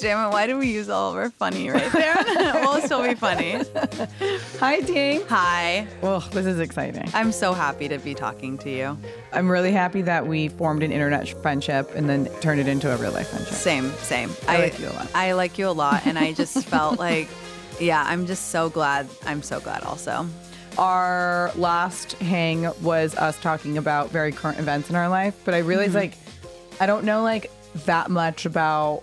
Damn it, why do we use all of our funny right there? we'll still be funny. Hi, team. Hi. Well, this is exciting. I'm so happy to be talking to you. I'm really happy that we formed an internet friendship and then turned it into a real life friendship. Same, same. I like you a lot. I like you a lot, and I just felt like, yeah, I'm just so glad. I'm so glad also. Our last hang was us talking about very current events in our life, but I realized Mm-hmm. like I don't know like that much about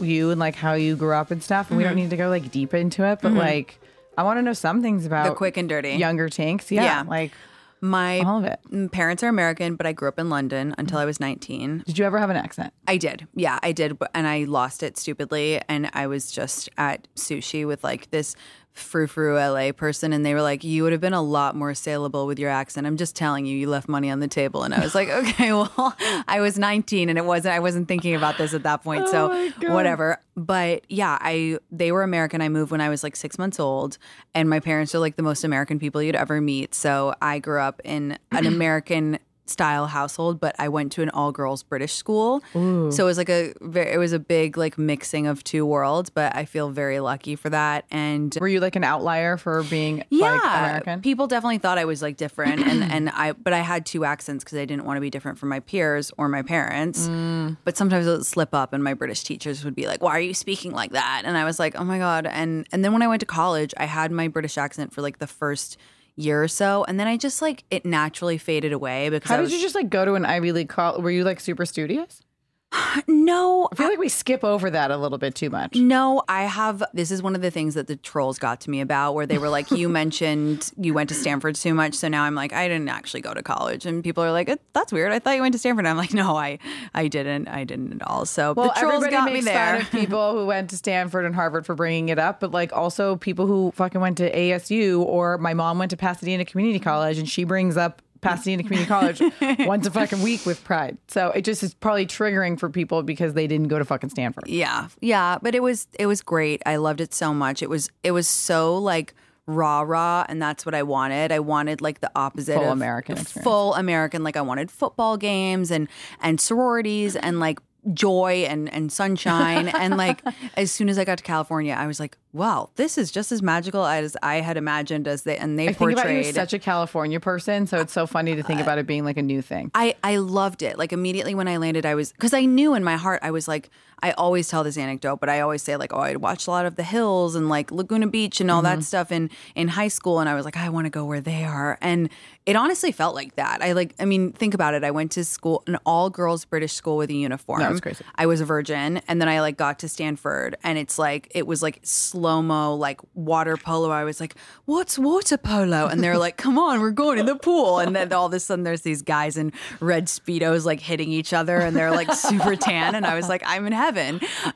you and like how you grew up and stuff, and we don't need to go like deep into it, but like I want to know some things about Mm-hmm. The quick and dirty. younger tanks. Yeah, Yeah. like My all of it. parents are American, but I grew up in London until I was 19. Did you ever have an accent? I did. Yeah, I did. And I lost it stupidly. And I was just at sushi with like this frou frou LA person. And they were like, you would have been a lot more saleable with your accent. I'm just telling you, you left money on the table. And I was like, okay, well, I was 19 and it wasn't, I wasn't thinking about this at that point. Oh so whatever. But yeah, I, they were American. I moved when I was like six months old. And my parents are like the most American people you'd ever meet. So I grew up in an American style household, but I went to an all girls British school. So it was like a very, it was a big like mixing of two worlds, but I feel very lucky for that. And Were you like an outlier for being yeah, like American? people definitely thought I was like different, and and I but I had two accents because I didn't want to be different from my peers or my parents. Mm. But sometimes it would slip up, and my British teachers would be like, "Why are you speaking like that?" And I was like, "Oh my god!" And and then when I went to college, I had my British accent for like the first year or so, and then I just like it naturally faded away because How I did was, you just like go to an Ivy League college? Were you like super studious? no I feel like we skip over that a little bit too much. No, I have. This is one of the things that the trolls got to me about, where they were like, "You mentioned you went to Stanford too much," so now I'm like, "I didn't actually go to college," and people are like, "That's weird. I thought you went to Stanford." And I'm like, "No, I, I didn't. I didn't at all." So Well, the trolls everybody got me makes there. fun of people who went to Stanford and Harvard for bringing it up, but like also people who fucking went to ASU or my mom went to Pasadena Community College and she brings up Pasadena Community College once a fucking week with pride. So it just is probably triggering for people because they didn't go to fucking Stanford. Yeah, yeah, but it was it was great. I loved it so much. It was it was so like rah rah, and that's what I wanted. I wanted like the opposite Full of American experience. full American. Like I wanted football games and and sororities and like joy and and sunshine and like as soon as I got to California, I was like, wow, this is just as magical as I had imagined as they and they I think about you portrayed. such a California person, so it's so funny to think uh, about it being like a new thing. I, I loved it. Like immediately when I landed, I was because I knew in my heart I was like I always tell this anecdote, but I always say like oh I watched a lot of The Hills and like Laguna Beach and all Mm-hmm. that stuff in in high school, and I was like I want to go where they are, and it honestly felt like that. I like I mean think about it. I went to school an all girls British school with a uniform. That was crazy. I was a virgin, and then I like got to Stanford, and it's like it was like slow mo like water polo. I was like, "What's water polo?" And they're like, "Come on, we're going in the pool." And then all of a sudden, there's these guys in red speedos like hitting each other, and they're like super tan, and I was like, "I'm in heaven."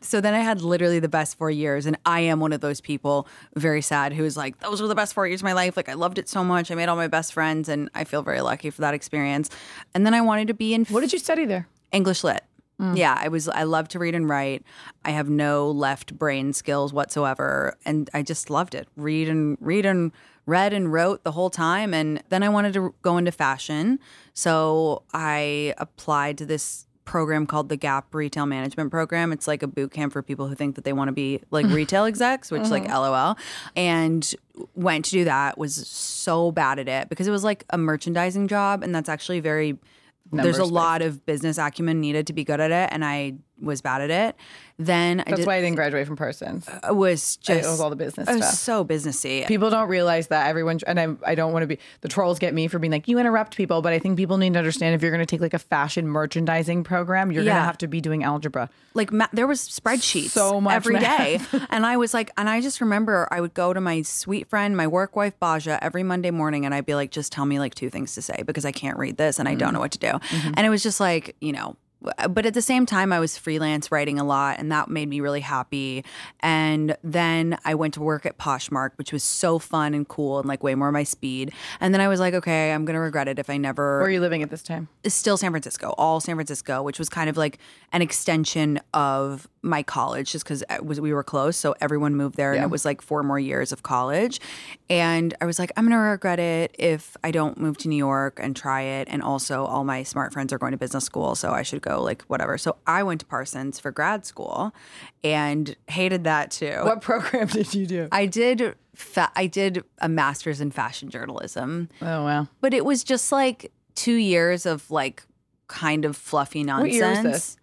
So then I had literally the best four years, and I am one of those people, very sad, who is like, "Those were the best four years of my life. Like I loved it so much. I made all my best friends, and I feel very lucky for that experience." And then I wanted to be in What did you study there? English lit. Mm. Yeah, I was I love to read and write. I have no left brain skills whatsoever and I just loved it. Read and read and read and wrote the whole time and then I wanted to go into fashion. So I applied to this program called the Gap Retail Management Program. It's like a boot camp for people who think that they want to be like mm-hmm. retail execs, which like mm-hmm. LOL. And went to do that, was so bad at it because it was like a merchandising job and that's actually very there's a Numbers-based. lot of business acumen needed to be good at it and I was bad at it. Then I That's did, why I didn't graduate from Parsons. it was just it was all the business it was stuff. so businessy. People don't realize that everyone, and I, I don't want to be, the trolls get me for being like, you interrupt people, but I think people need to understand if you're going to take like a fashion merchandising program, you're going to have to be doing algebra. like ma- there was spreadsheets So much every day, and I was like, and I just remember I would go to my sweet friend, my work wife Baja, every Monday morning, and I'd be like, just tell me like two things to say because I can't read this and I Mm-hmm. don't know what to do, and it was just like you know. Uh, but at the same time, I was freelance writing a lot, and that made me really happy. And then I went to work at Poshmark, which was so fun and cool and like way more my speed. And then I was like, okay, I'm gonna regret it if I never Where are you living at this time? still San Francisco, all San Francisco, which was kind of like an extension of my college, just because uh, was we were close, so everyone moved there, and it was like four more years of college. And I was like, I'm gonna regret it if I don't move to New York and try it. And also, all my smart friends are going to business school, so I should go, like whatever. So I went to Parsons for grad school, and hated that too. What program did you do? I did. Fa- I did a master's in fashion journalism oh, wow. but it was just like two years of like kind of fluffy What nonsense.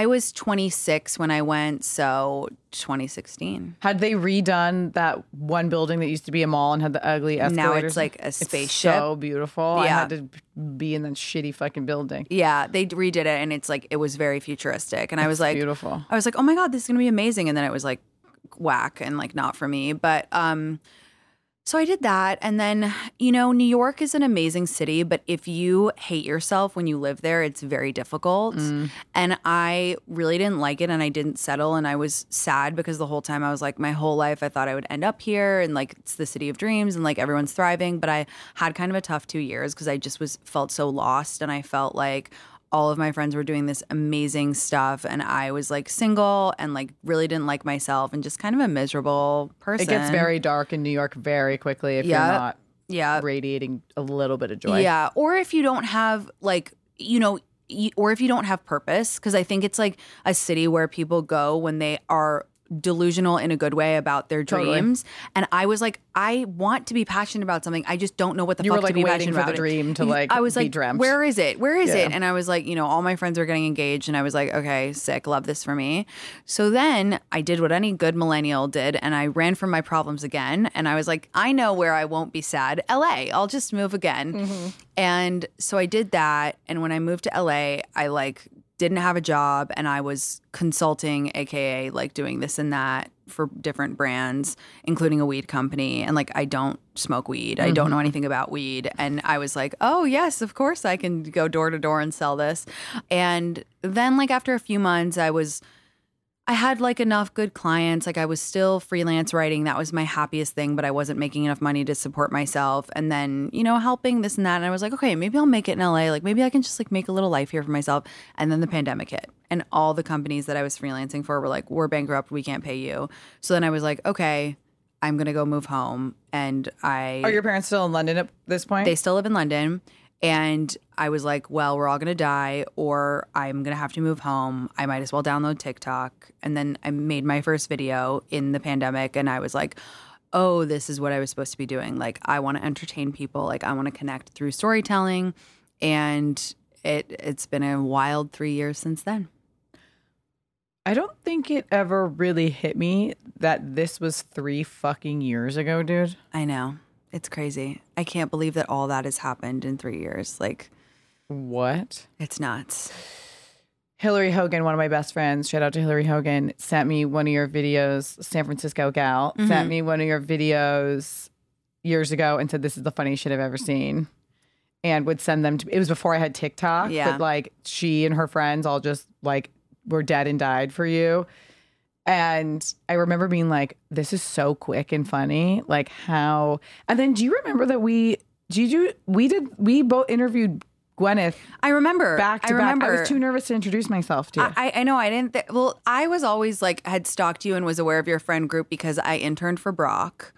Year is this? I was 26 when I went, so 2016. Had they redone that one building that used to be a mall and had the ugly escalators? Now it's like a It's spaceship. so beautiful. I Yeah. had to be in that shitty fucking building. yeah, they redid it, and it's like it was very futuristic. And I was like, beautiful. I was like, oh my god, this is gonna be amazing. And then it was like whack and like not for me. But um, so I did that, and then you know, New York is an amazing city, but if you hate yourself when you live there, it's very difficult. Mm. And I really didn't like it, and I didn't settle, and I was sad because the whole time I was like, my whole life I thought I would end up here, and like it's the city of dreams, and like everyone's thriving. But I had kind of a tough two years because I just was felt so lost, and I felt like all of my friends were doing this amazing stuff and I was like single and like really didn't like myself and just kind of a miserable person. It gets very dark in New York very quickly if Yeah. you're not yeah. radiating a little bit of joy. Yeah, or if you don't have like, you know, or if you don't have purpose because I think it's like a city where people go when they are delusional in a good way about their Totally. dreams. And I was like I want to be passionate about something. I just don't know what the You fuck were, like, to be waiting passionate for the dream to, like, I was be like dreamt. where is it? Where is Yeah. it? And I was like you know all my friends were getting engaged and I was like okay sick love this for me. So then I did what any good millennial did and I ran from my problems again. And I was like I know where I won't be sad. LA I'll just move again. Mm-hmm. and so I did that. And when I moved to LA I like didn't have a job and I was consulting aka like doing this and that for different brands including a weed company. And like I don't smoke weed. I don't mm-hmm. know anything about weed. And I was like oh yes of course I can go door to door and sell this. And then like after a few months I was I had like enough good clients. Like I was still freelance writing. That was my happiest thing, but I wasn't making enough money to support myself. And then, you know, helping this and that. And I was like, okay, maybe I'll make it in LA. Like maybe I can just like make a little life here for myself. And then the pandemic hit. And all the companies that I was freelancing for were like, we're bankrupt. We can't pay you. So then I was like, okay, I'm going to go move home. And I. Are your parents still in London at this point? They still live in London. And I was like, well, we're all going to die, or I'm going to have to move home. I might as well download TikTok. And then I made my first video in the pandemic, and I was like, oh, this is what I was supposed to be doing. Like, I want to entertain people, like, I want to connect through storytelling. And it, it's been a wild three years since then. I don't think it ever really hit me that this was three fucking years ago, dude. I know. It's crazy. I can't believe that all that has happened in three years. Like, What? it's nuts. Hillary Hogan, one of my best friends, shout out to Hillary Hogan, sent me one of your videos, San Francisco gal, Mm-hmm. sent me one of your videos years ago and said, This is the funniest shit I've ever seen. And would send them to it was before I had TikTok. Yeah. But like she and her friends all just like were dead and died for you. And I remember being like, this is so quick and funny. Like how and then do you remember that we did you we did we both interviewed Gwyneth I remember. back to I back. remember. I was too nervous to introduce myself to you. I, I know I didn't. Th- well, I was always like had stalked you and was aware of your friend group because I interned for Brock,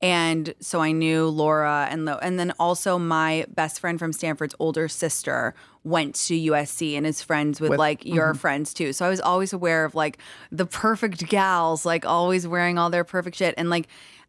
and so I knew Laura and the, and then also my best friend from Stanford's older sister went to USC and is friends with, With- like your mm-hmm. friends too. So I was always aware of like the perfect gals, like always wearing all their perfect shit and like.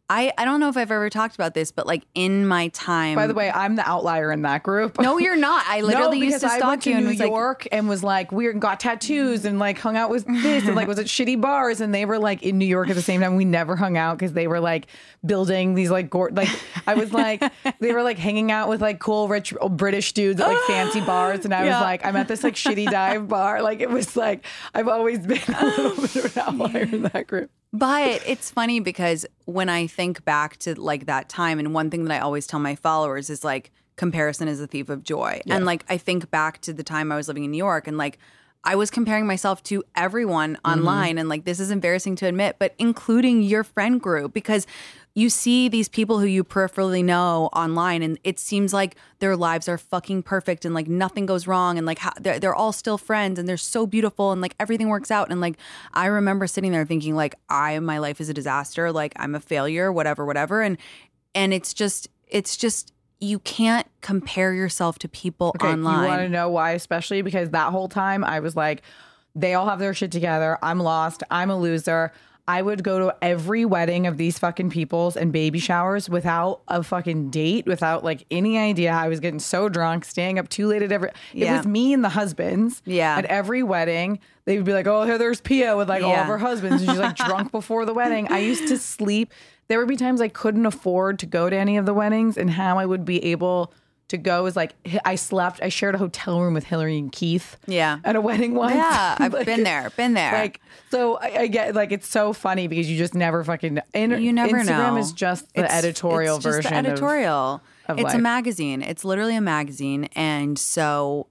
I I don't know if I've ever talked about this, but like in my time. By the way, I'm the outlier in that group. no, you're not. I literally no, used to I stalk went to you and New was like, York and was like we got tattoos and like hung out with this and like was at shitty bars and they were like in New York at the same time. We never hung out because they were like building these like gor- like I was like they were like hanging out with like cool rich oh, British dudes at like fancy bars and I Yeah. was like I'm at this like shitty dive bar. Like it was like I've always been a little bit of an outlier in that group. But it's funny because when I think back to like that time, and one thing that I always tell my followers is like, comparison is a thief of joy. And like, I think back to the time I was living in New York and like, I was comparing myself to everyone mm-hmm. online. And like, this is embarrassing to admit, but including your friend group because you see these people who you peripherally know online and it seems like their lives are fucking perfect and like nothing goes wrong and like how, they're, they're all still friends and they're so beautiful and like everything works out and like i remember sitting there thinking like i my life is a disaster like i'm a failure whatever whatever and and it's just it's just you can't compare yourself to people Okay, online You want to know why, especially because that whole time I was like, they all have their shit together. I'm lost. I'm a loser. I would go to every wedding of these fucking people's and baby showers without a fucking date, without like any idea. I was getting so drunk, staying up too late at every. It Yeah. was me and the husbands. Yeah. At every wedding, they would be like, "Oh, here, there's Pia with like all of her husbands," and she's like drunk before the wedding. I used to sleep. There would be times I couldn't afford to go to any of the weddings, and how I would be able to go is like I slept. I shared a hotel room with Hillary and Keith. Yeah. at a wedding once. Yeah, I've Like, been there, been there. Like so, I, I get like it's so funny because you just never fucking. And you never Instagram know. is just the It's- editorial it's just version. The editorial. of it's a magazine. It's literally a magazine, and so.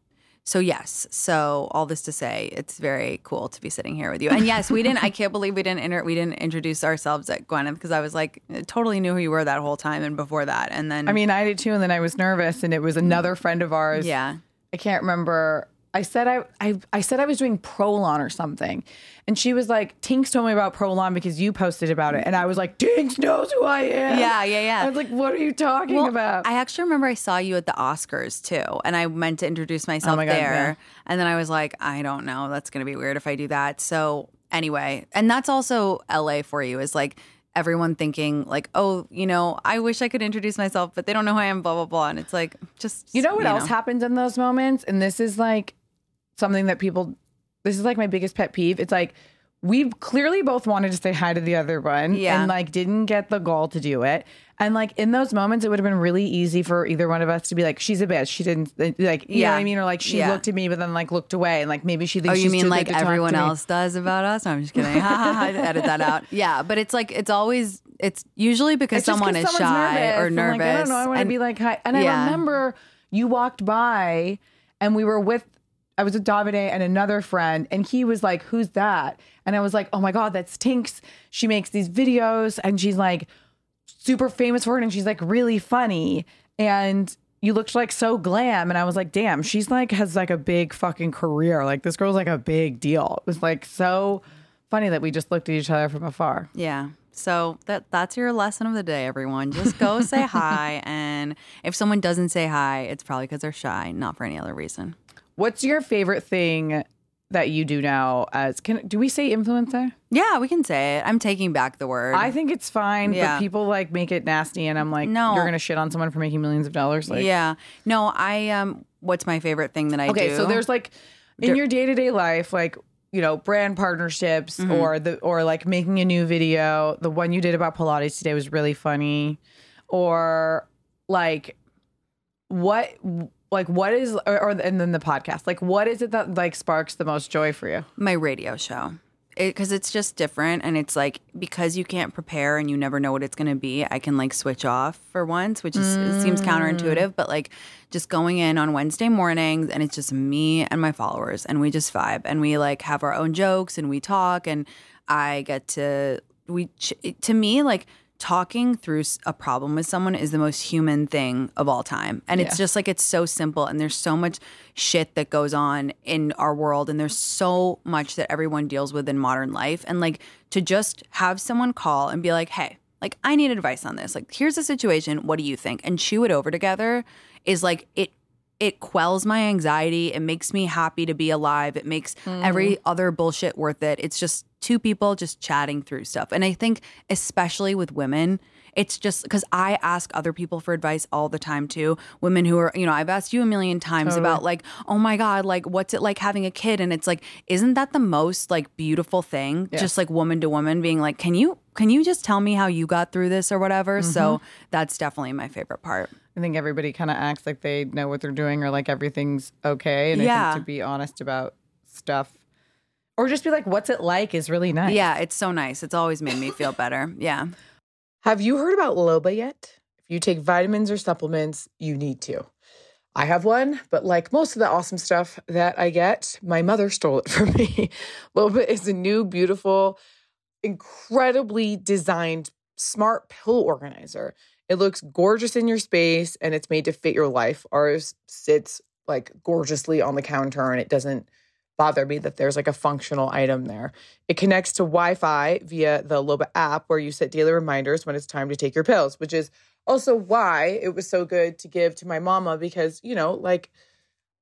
So yes, so all this to say, it's very cool to be sitting here with you. And yes, we didn't. I can't believe we didn't. Inter, we didn't introduce ourselves at Gwyneth because I was like, totally knew who you were that whole time and before that. And then I mean, I did too, and then I was nervous, and it was another friend of ours. yeah, I can't remember. I said I, I I said I was doing Prolon or something, and she was like, "Tinx told me about Prolon because you posted about it," and I was like, "Tinx knows who I am." Yeah, yeah, yeah. I was like, "What are you talking Well, about?" I actually remember I saw you at the Oscars too, and I meant to introduce myself Oh my God, there. yeah. And then I was like, I don't know, that's gonna be weird if I do that. So anyway, and that's also LA for you is like everyone thinking like, oh, you know, I wish I could introduce myself, but they don't know who I am, blah blah blah. And it's like, just You know what else happens in those moments? And this is like something that people, this is like my biggest pet peeve. It's like, we clearly both wanted to say hi to the other one Yeah. and like didn't get the gall to do it. And like in those moments, it would have been really easy for either one of us to be like, she's a bitch. She didn't, like, you know what I mean? Or like she Yeah. looked at me, but then like looked away. And like maybe she Oh, you she's mean like good to talk everyone else does about us? No, I'm just kidding. Ha ha ha. Edit that out. Yeah, but it's like it's always it's usually because It's someone is shy or I'm nervous. Like, I don't know. I want to be like hi. And Yeah. I remember you walked by, and we were with. I was with Davide and another friend, and he was like, "Who's that?" And I was like, "Oh my god, that's Tinx. She makes these videos, and she's like super famous for it, and she's like really funny." And you looked like so glam, and I was like, "Damn, she's like has like a big fucking career. Like this girl's like a big deal." It was like so funny that we just looked at each other from afar. Yeah. So that that's your lesson of the day, everyone. Just go say hi, and if someone doesn't say hi, it's probably because they're shy, not for any other reason. What's your favorite thing that you do now as can do we say influencer? Yeah, we can say it. I'm taking back the word. I think it's fine, Yeah. but people like make it nasty and I'm like, No. you're gonna shit on someone for making millions of dollars. Like yeah. No, I um. What's my favorite thing that I Okay, do? so there's like in your day to day life, like you know, brand partnerships Mm-hmm. or the or like making a new video. The one you did about Pilates today was really funny. Or like what like what is or, or and then the podcast. Like what is it that like sparks the most joy for you? my radio show because it's just different and it's like because you can't prepare and you never know what it's going to be i can like switch off for once which is it seems counterintuitive but like just going in on wednesday mornings and it's just me and my followers and we just vibe and we like have our own jokes and we talk and i get to we to me like talking through a problem with someone is the most human thing of all time. And it's just like it's so simple and there's so much shit that goes on in our world and there's so much that everyone deals with in modern life. And like to just have someone call and be like hey like i need advice on this. Like here's the situation. What do you think? and chew it over together is like it it quells my anxiety it makes me happy to be alive it makes every other bullshit worth it it's just two people just chatting through stuff and i think especially with women it's just because I ask other people for advice all the time too. Women who are, you know, I've asked you a million times about like, oh my God, like what's it like having a kid? And it's like, isn't that the most like beautiful thing? Just like woman to woman being like, can you can you just tell me how you got through this or whatever? Mm-hmm. So that's definitely my favorite part. I think everybody kind of acts like they know what they're doing or like everything's okay. And I Yeah. think to be honest about stuff or just be like, what's it like is really nice. Yeah, it's so nice. It's always made me feel better. Yeah. Have you heard about Loba yet? If you take vitamins or supplements, you need to. I have one, but like most of the awesome stuff that I get, my mother stole it from me. Loba is a new, beautiful, incredibly designed smart pill organizer. It looks gorgeous in your space and it's made to fit your life. Ours sits like gorgeously on the counter and it doesn't bother me that there's like a functional item there. It connects to Wi Fi via the Loba app where you set daily reminders when it's time to take your pills, which is also why it was so good to give to my mama because, you know, like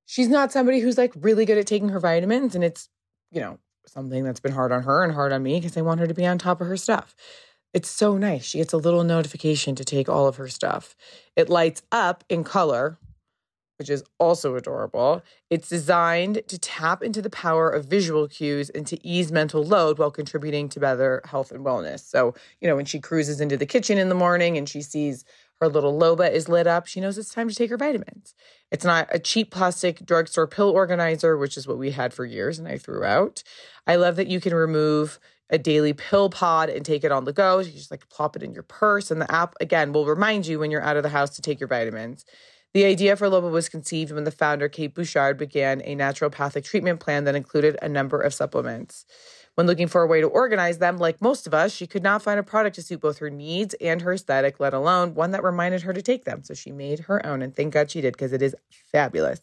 she's not somebody who's like really good at taking her vitamins. And it's, you know, something that's been hard on her and hard on me because I want her to be on top of her stuff. It's so nice. She gets a little notification to take all of her stuff. It lights up in color, which is also adorable. It's designed to tap into the power of visual cues and to ease mental load while contributing to better health and wellness. So, you know, when she cruises into the kitchen in the morning and she sees her little loba is lit up, she knows it's time to take her vitamins. It's not a cheap plastic drugstore pill organizer, which is what we had for years and I threw out. I love that you can remove a daily pill pod and take it on the go. You just like plop it in your purse, and the app again will remind you when you're out of the house to take your vitamins. The idea for Loba was conceived when the founder, Kate Bouchard, began a naturopathic treatment plan that included a number of supplements. When looking for a way to organize them, like most of us, she could not find a product to suit both her needs and her aesthetic, let alone one that reminded her to take them. So she made her own, and thank God she did because it is fabulous.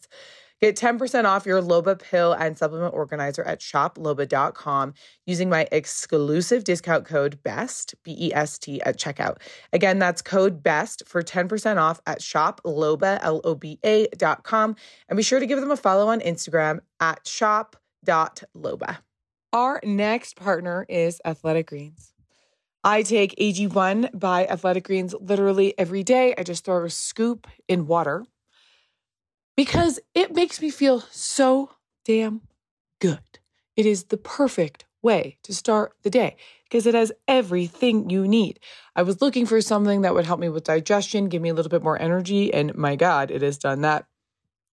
Get 10% off your Loba pill and supplement organizer at shoploba.com using my exclusive discount code BEST, B E S T, at checkout. Again, that's code BEST for 10% off at shoploba, L O B A.com. And be sure to give them a follow on Instagram at shop.loba. Our next partner is Athletic Greens. I take AG1 by Athletic Greens literally every day. I just throw a scoop in water because it makes me feel so damn good. It is the perfect way to start the day because it has everything you need. I was looking for something that would help me with digestion, give me a little bit more energy, and my God, it has done that.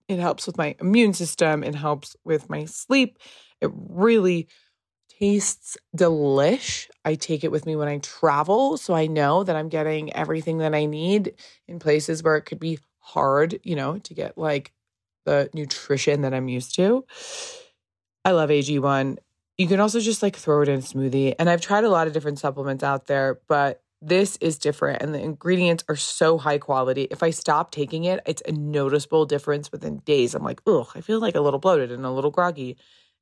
It helps with my immune system, it helps with my sleep. It really tastes delish. I take it with me when I travel, so I know that I'm getting everything that I need in places where it could be hard, you know, to get like the nutrition that I'm used to. I love AG1. You can also just like throw it in a smoothie. And I've tried a lot of different supplements out there, but this is different and the ingredients are so high quality. If I stop taking it, it's a noticeable difference within days. I'm like, ugh, I feel like a little bloated and a little groggy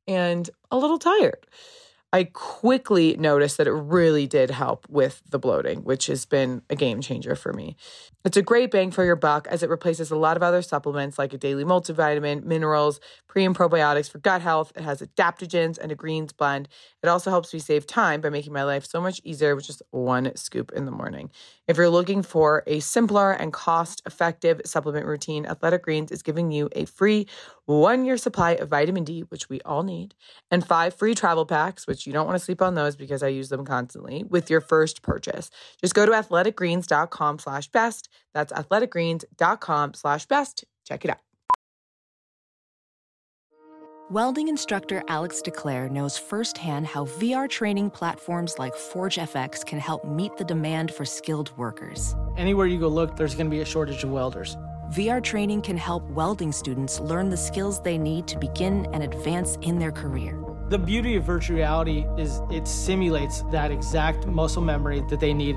and a little tired. I quickly noticed that it really did help with the bloating, which has been a game changer for me. It's a great bang for your buck as it replaces a lot of other supplements like a daily multivitamin, minerals, pre and probiotics for gut health. It has adaptogens and a greens blend. It also helps me save time by making my life so much easier with just one scoop in the morning. If you're looking for a simpler and cost effective supplement routine, Athletic Greens is giving you a free one year supply of vitamin D, which we all need, and five free travel packs, which you don't want to sleep on those because I use them constantly, with your first purchase. Just go to athleticgreens.com slash best. That's athleticgreens.com slash best. Check it out. Welding instructor Alex DeClaire knows firsthand how VR training platforms like ForgeFX can help meet the demand for skilled workers. Anywhere you go look, there's going to be a shortage of welders. VR training can help welding students learn the skills they need to begin and advance in their career. The beauty of virtual reality is it simulates that exact muscle memory that they need.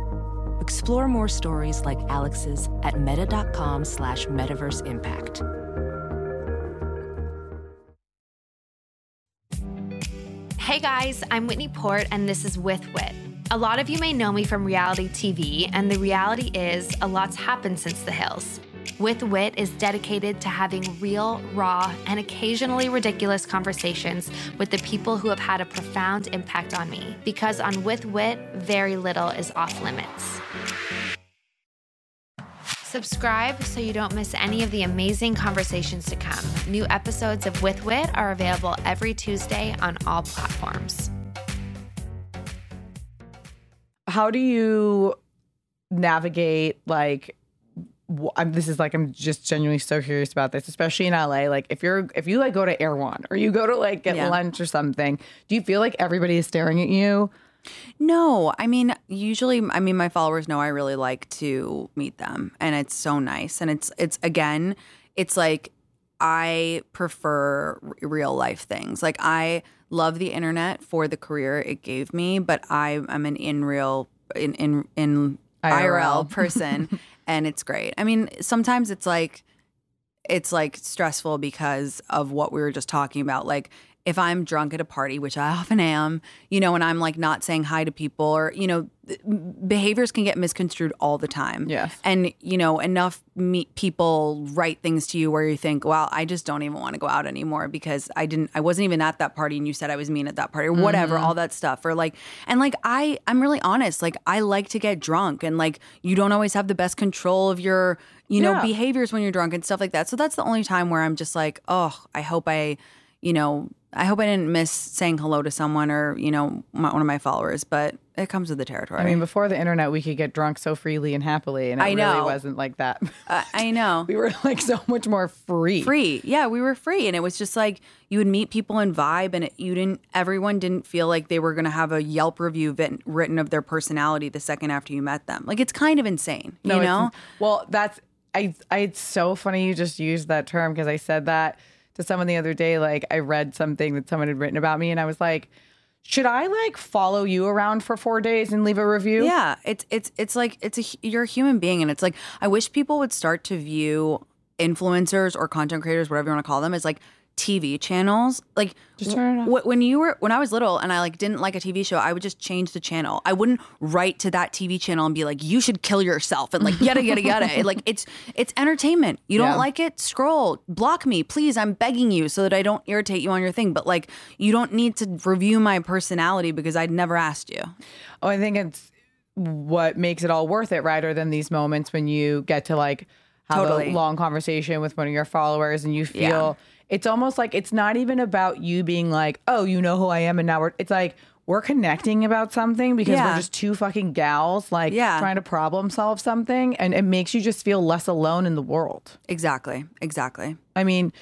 Explore more stories like Alex's at meta.com slash metaverse impact. Hey guys, I'm Whitney Port, and this is With Wit. A lot of you may know me from reality TV, and the reality is a lot's happened since the hills. With Wit is dedicated to having real, raw, and occasionally ridiculous conversations with the people who have had a profound impact on me. Because on With Wit, very little is off limits. Subscribe so you don't miss any of the amazing conversations to come. New episodes of With Wit are available every Tuesday on all platforms. How do you navigate like I'm, this is like I'm just genuinely so curious about this, especially in LA. Like if you're if you like go to Erewhon or you go to like get Yeah. lunch or something, do you feel like everybody is staring at you? No, I mean, usually, I mean, my followers know I really like to meet them, and it's so nice. And it's, it's again, it's like I prefer r- real life things. Like I love the internet for the career it gave me, but I am an in real, in in in IRL. IRL person, and it's great. I mean, sometimes it's like it's like stressful because of what we were just talking about. Like if I'm drunk at a party, which I often am, you know, and I'm like not saying hi to people or, you know, th- behaviors can get misconstrued all the time. Yes. And, you know, enough me- people write things to you where you think, well, I just don't even want to go out anymore because I didn't, I wasn't even at that party and you said I was mean at that party or whatever, Mm-hmm. all that stuff. Or like, and like, I, I'm really honest. Like, I like to get drunk and like, you don't always have the best control of your, you know, Yeah. behaviors when you're drunk and stuff like that. So that's the only time where I'm just like, oh, I hope I, you know, I hope I didn't miss saying hello to someone or, you know, my, one of my followers, but it comes with the territory. I mean, before the internet, we could get drunk so freely and happily, and it I know. really wasn't like that. I, I know. we were like so much more free. free. Yeah, we were free. And it was just like you would meet people and vibe, and it, you didn't, everyone didn't feel like they were going to have a Yelp review vit, written of their personality the second after you met them. Like it's kind of insane, No, you know? Well, that's I. I. It's so funny you just used that term because I said that to someone the other day. Like I read something that someone had written about me, and I was like, should I like follow you around for four days and leave a review? Yeah, it's it's it's like it's a you're a human being, and it's like I wish people would start to view influencers or content creators, whatever you want to call them, as like TV channels. Like Just turn it off. wh- when you were when I was little and I like didn't like a TV show, I would just change the channel. I wouldn't write to that TV channel and be like, "You should kill yourself," and like yada yada yada. like it's it's entertainment. You don't Yeah. like it? Scroll, block me, please. I'm begging you so that I don't irritate you on your thing. But like, you don't need to review my personality because I'd never asked you. Oh, I think it's what makes it all worth it, rather than these moments when you get to like have Totally. a long conversation with one of your followers and you feel Yeah. It's almost like it's not even about you being like, oh, you know who I am, and now we're. It's like we're connecting about something because Yeah. we're just two fucking gals, like Yeah. trying to problem solve something, and it makes you just feel less alone in the world. Exactly. Exactly. I mean.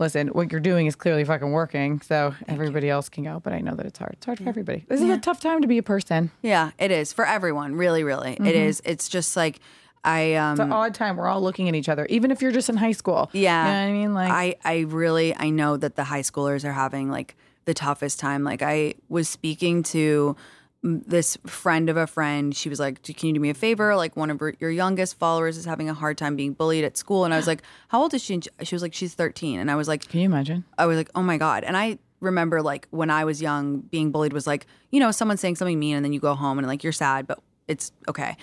Listen, what you're doing is clearly fucking working, so everybody else can go. But I know that it's hard. It's hard for everybody. This is a tough time to be a person. Yeah, it is for everyone. Really, really, It mm-hmm. is. It's just like I um It's an odd time. We're all looking at each other, even if you're just in high school. yeah. You know what I mean? Like, I I really I know that the high schoolers are having like the toughest time. Like I was speaking to this friend of a friend. She was like, "Can you do me a favor? Like one of your- your youngest followers is having a hard time being bullied at school." And I was like, "How old is she?" And she was like, "She's 13." And I was like, can you imagine? I was like, oh my God. And I remember like when I was young, being bullied was like, you know, someone saying something mean and then you go home and like you're sad, but it's okay.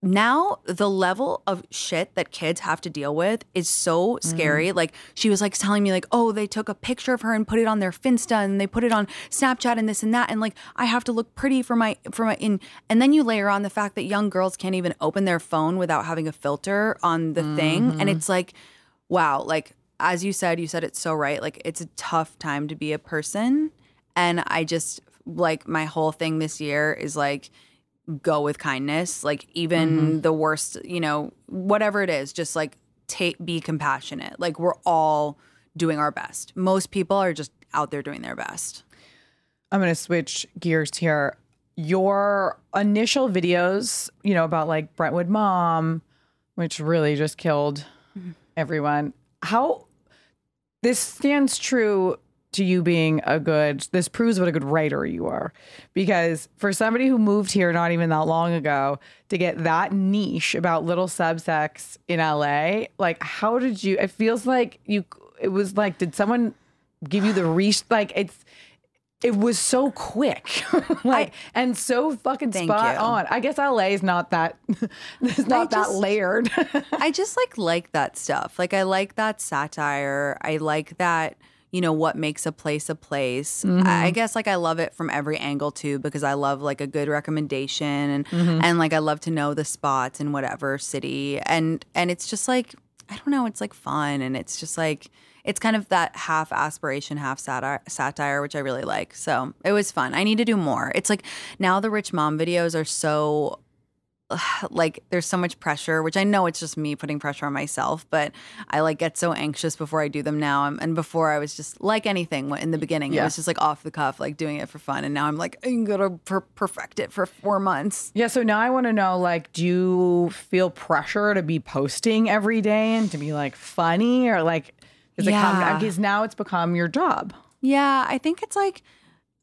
Now the level of shit that kids have to deal with is so scary. Mm. Like she was like telling me like, oh, they took a picture of her and put it on their Finsta and they put it on Snapchat and this and that and like I have to look pretty for my for my in and then you layer on the fact that young girls can't even open their phone without having a filter on the thing and it's like wow, like as you said, you said it so right. Like it's a tough time to be a person. And I just like my whole thing this year is like go with kindness. Like even mm-hmm. the worst, you know, whatever it is, just like take be compassionate. Like we're all doing our best. Most people are just out there doing their best. I'm going to switch gears here. Your initial videos, you know, about like Brentwood Mom, which really just killed mm-hmm. everyone. How this stands true to you being a good, this proves what a good writer you are. Because for somebody who moved here not even that long ago to get that niche about little subsex in LA, like, how did you, it feels like you, it was like, did someone give you the reach? Like, it's, it was so quick, like and so fucking spot you. on. I guess LA is not that, it's not that layered. I just like like that stuff. Like I like that satire. I like that you know, what makes a place a place. Mm-hmm. I guess like I love it from every angle too because I love like a good recommendation and Mm-hmm. and like I love to know the spots in whatever city and and it's just like I don't know, it's like fun and it's just like it's kind of that half aspiration, half satire, satire, which I really like. So it was fun. I need to do more. It's like now the rich mom videos are so like there's so much pressure, which I know it's just me putting pressure on myself, but I like get so anxious before I do them now. And- And before I was just like anything in the beginning, it was just like off the cuff, like doing it for fun. And now I'm like, I'm gonna per- perfect it for four months. Yeah, so now I want to know like, do you feel pressure to be posting every day and to be like funny or like, is it Yeah. because now it's become your job. Yeah, I think it's like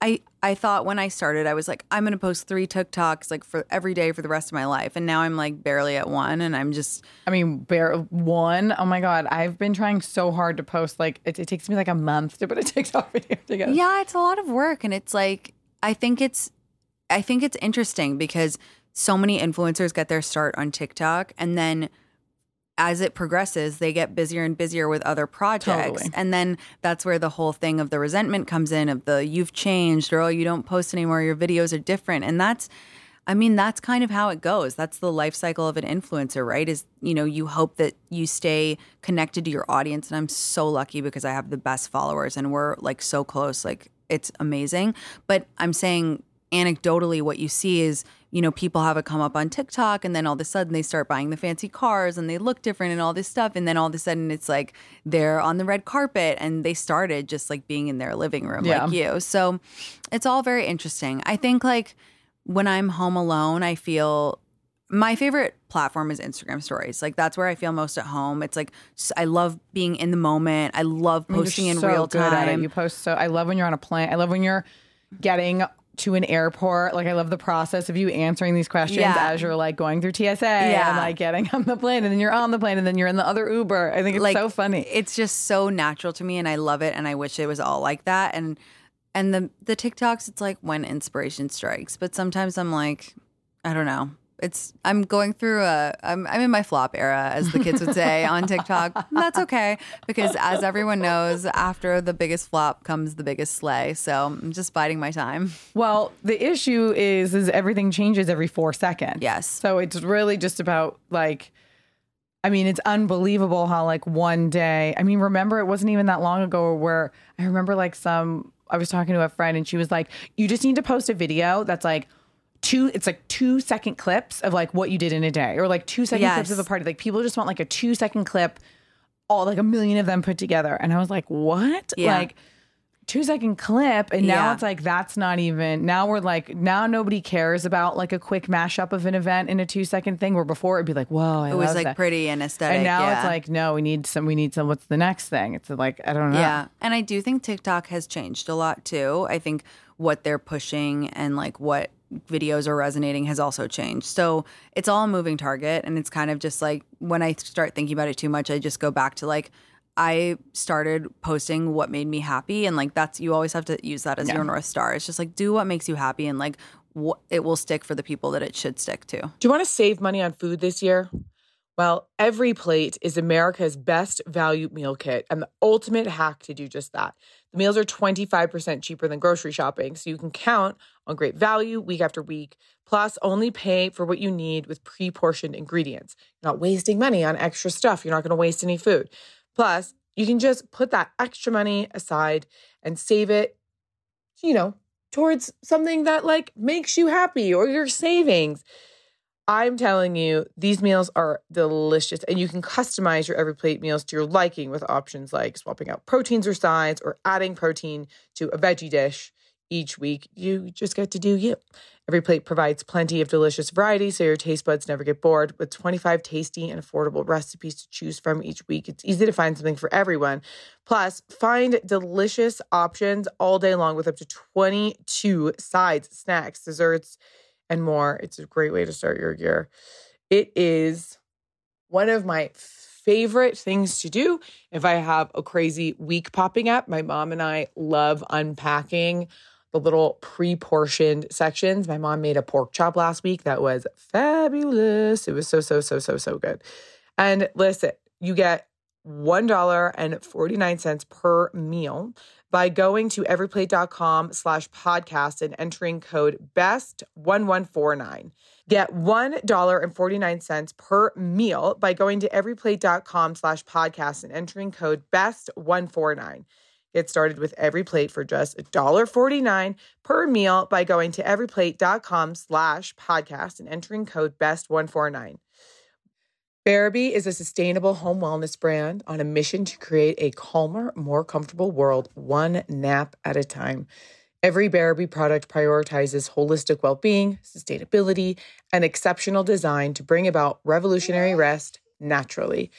I I thought when I started, I was like, I'm gonna post three TikToks like for every day for the rest of my life, and now I'm like barely at one, and I'm just I mean, bare one. Oh my God. I've been trying so hard to post. Like, it, it takes me like a month to put a TikTok video together. yeah, it's a lot of work, and it's like I think it's I think it's interesting because so many influencers get their start on TikTok, and then as it progresses, they get busier and busier with other projects. Totally. And then that's where the whole thing of the resentment comes in of the you've changed or oh, you don't post anymore, your videos are different. And that's, I mean, that's kind of how it goes. That's the life cycle of an influencer, right? Is, you know, you hope that you stay connected to your audience. And I'm so lucky because I have the best followers and we're like so close. Like it's amazing. But I'm saying anecdotally, what you see is, you know, people have it come up on TikTok and then all of a sudden they start buying the fancy cars and they look different and all this stuff. And then all of a sudden it's like they're on the red carpet and they started just like being in their living room Yeah. like you. So it's all very interesting. I think like when I'm home alone, I feel my favorite platform is Instagram stories. Like that's where I feel most at home. It's like I love being in the moment. I love I mean, you're posting in so real good at it. time. You post so. I love when you're on a plane. I love when you're getting to an airport. Like I love the process of you answering these questions Yeah. as you're like going through TSA and Yeah. like getting on the plane, and then you're on the plane, and then you're in the other Uber. I think it's like so funny. It's just so natural to me and I love it and I wish it was all like that and and the the TikToks it's like when inspiration strikes but sometimes I'm like I don't know. It's I'm going through a I'm I'm in my flop era as the kids would say on TikTok. That's okay because as everyone knows after the biggest flop comes the biggest slay. So I'm just biding my time. Well, the issue is is everything changes every four seconds. Yes. So it's really just about like I mean, it's unbelievable how like one day I mean, remember it wasn't even that long ago where I remember like some I was talking to a friend and she was like, You just need to post a video that's like two it's like two second clips of like what you did in a day or like two second clips of a party. Like people just want like a two second clip, all like a million of them put together. And I was like, What? Yeah. Like two second clip and now Yeah. it's like that's not even now we're like now nobody cares about like a quick mashup of an event in a two second thing where before it'd be like whoa I It was like that. pretty and aesthetic. and now yeah. it's like no we need some we need some what's the next thing it's like i don't know Yeah. And I do think TikTok has changed a lot too. I think what they're pushing and like what videos are resonating has also changed. So it's all a moving target. And it's kind of just like when I start thinking about it too much, I just go back to like, I started posting what made me happy. And like, that's, you always have to use that as your North Star. It's just like, do what makes you happy and like, what it will stick for the people that it should stick to. Do you want to save money on food this year? Well, Every Plate is America's best value meal kit and the ultimate hack to do just that. The meals are 25% cheaper than grocery shopping, so you can count on great value week after week. Plus, only pay for what you need with pre portioned ingredients. You're not wasting money on extra stuff. You're not going to waste any food. Plus, you can just put that extra money aside and save it, you know, towards something that like makes you happy or your savings. I'm telling you, these meals are delicious, and you can customize your every plate meals to your liking with options like swapping out proteins or sides or adding protein to a veggie dish each week. You just get to do you. Every plate provides plenty of delicious variety so your taste buds never get bored. With 25 tasty and affordable recipes to choose from each week, it's easy to find something for everyone. Plus, find delicious options all day long with up to 22 sides, snacks, desserts, and more. It's a great way to start your year. It is one of my favorite things to do if I have a crazy week popping up. My mom and I love unpacking the little pre portioned sections. My mom made a pork chop last week that was fabulous. It was so, so, so, so, so good. And listen, you get $1.49 per meal by going to everyplate.com slash podcast and entering code BEST1149. Get $1.49 per meal by going to everyplate.com slash podcast and entering code BEST149. Get started with every plate for just $1.49 per meal by going to everyplate.com slash podcast and entering code BEST149. Bearaby is a sustainable home wellness brand on a mission to create a calmer, more comfortable world, one nap at a time. Every Bearaby product prioritizes holistic well being, sustainability, and exceptional design to bring about revolutionary rest naturally.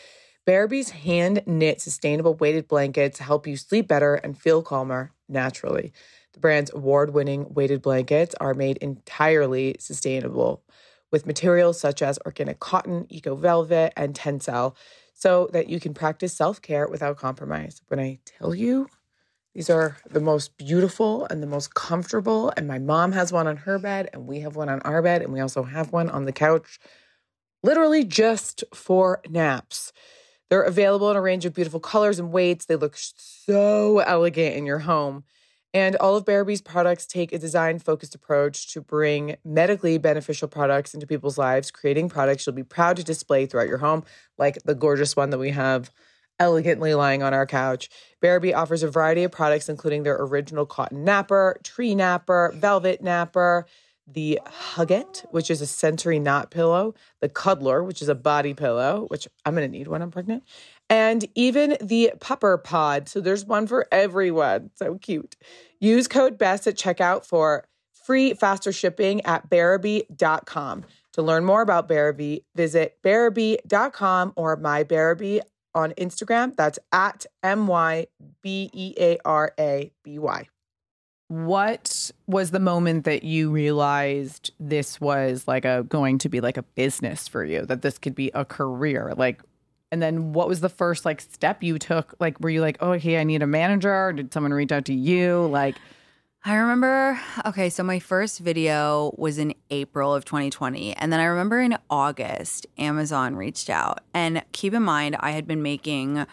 Bearaby's hand knit sustainable weighted blankets help you sleep better and feel calmer naturally. The brand's award winning weighted blankets are made entirely sustainable with materials such as organic cotton, eco velvet, and tencel so that you can practice self care without compromise. When I tell you, these are the most beautiful and the most comfortable. And my mom has one on her bed, and we have one on our bed, and we also have one on the couch, literally just for naps. They're available in a range of beautiful colors and weights. They look so elegant in your home. And all of Bearaby's products take a design focused approach to bring medically beneficial products into people's lives, creating products you'll be proud to display throughout your home, like the gorgeous one that we have elegantly lying on our couch. Bearaby offers a variety of products, including their original cotton napper, tree napper, velvet napper, the Hugget, which is a sensory knot pillow, the Cuddler, which is a body pillow, which I'm going to need when I'm pregnant, and even the Pupper Pod. So there's one for everyone. So cute. Use code BEST at checkout for free faster shipping at Bearaby.com. To learn more about Bearaby, visit Bearaby.com or my Bearaby on Instagram. That's at M Y B E A R A B Y. What was the moment that you realized this was like a going to be like a business for you, that this could be a career? Like, and then what was the first like step you took? Like, were you like, oh, hey, I need a manager? Or did someone reach out to you? Like, I remember, okay, so my first video was in April of 2020. And then I remember in August, Amazon reached out. And keep in mind, I had been making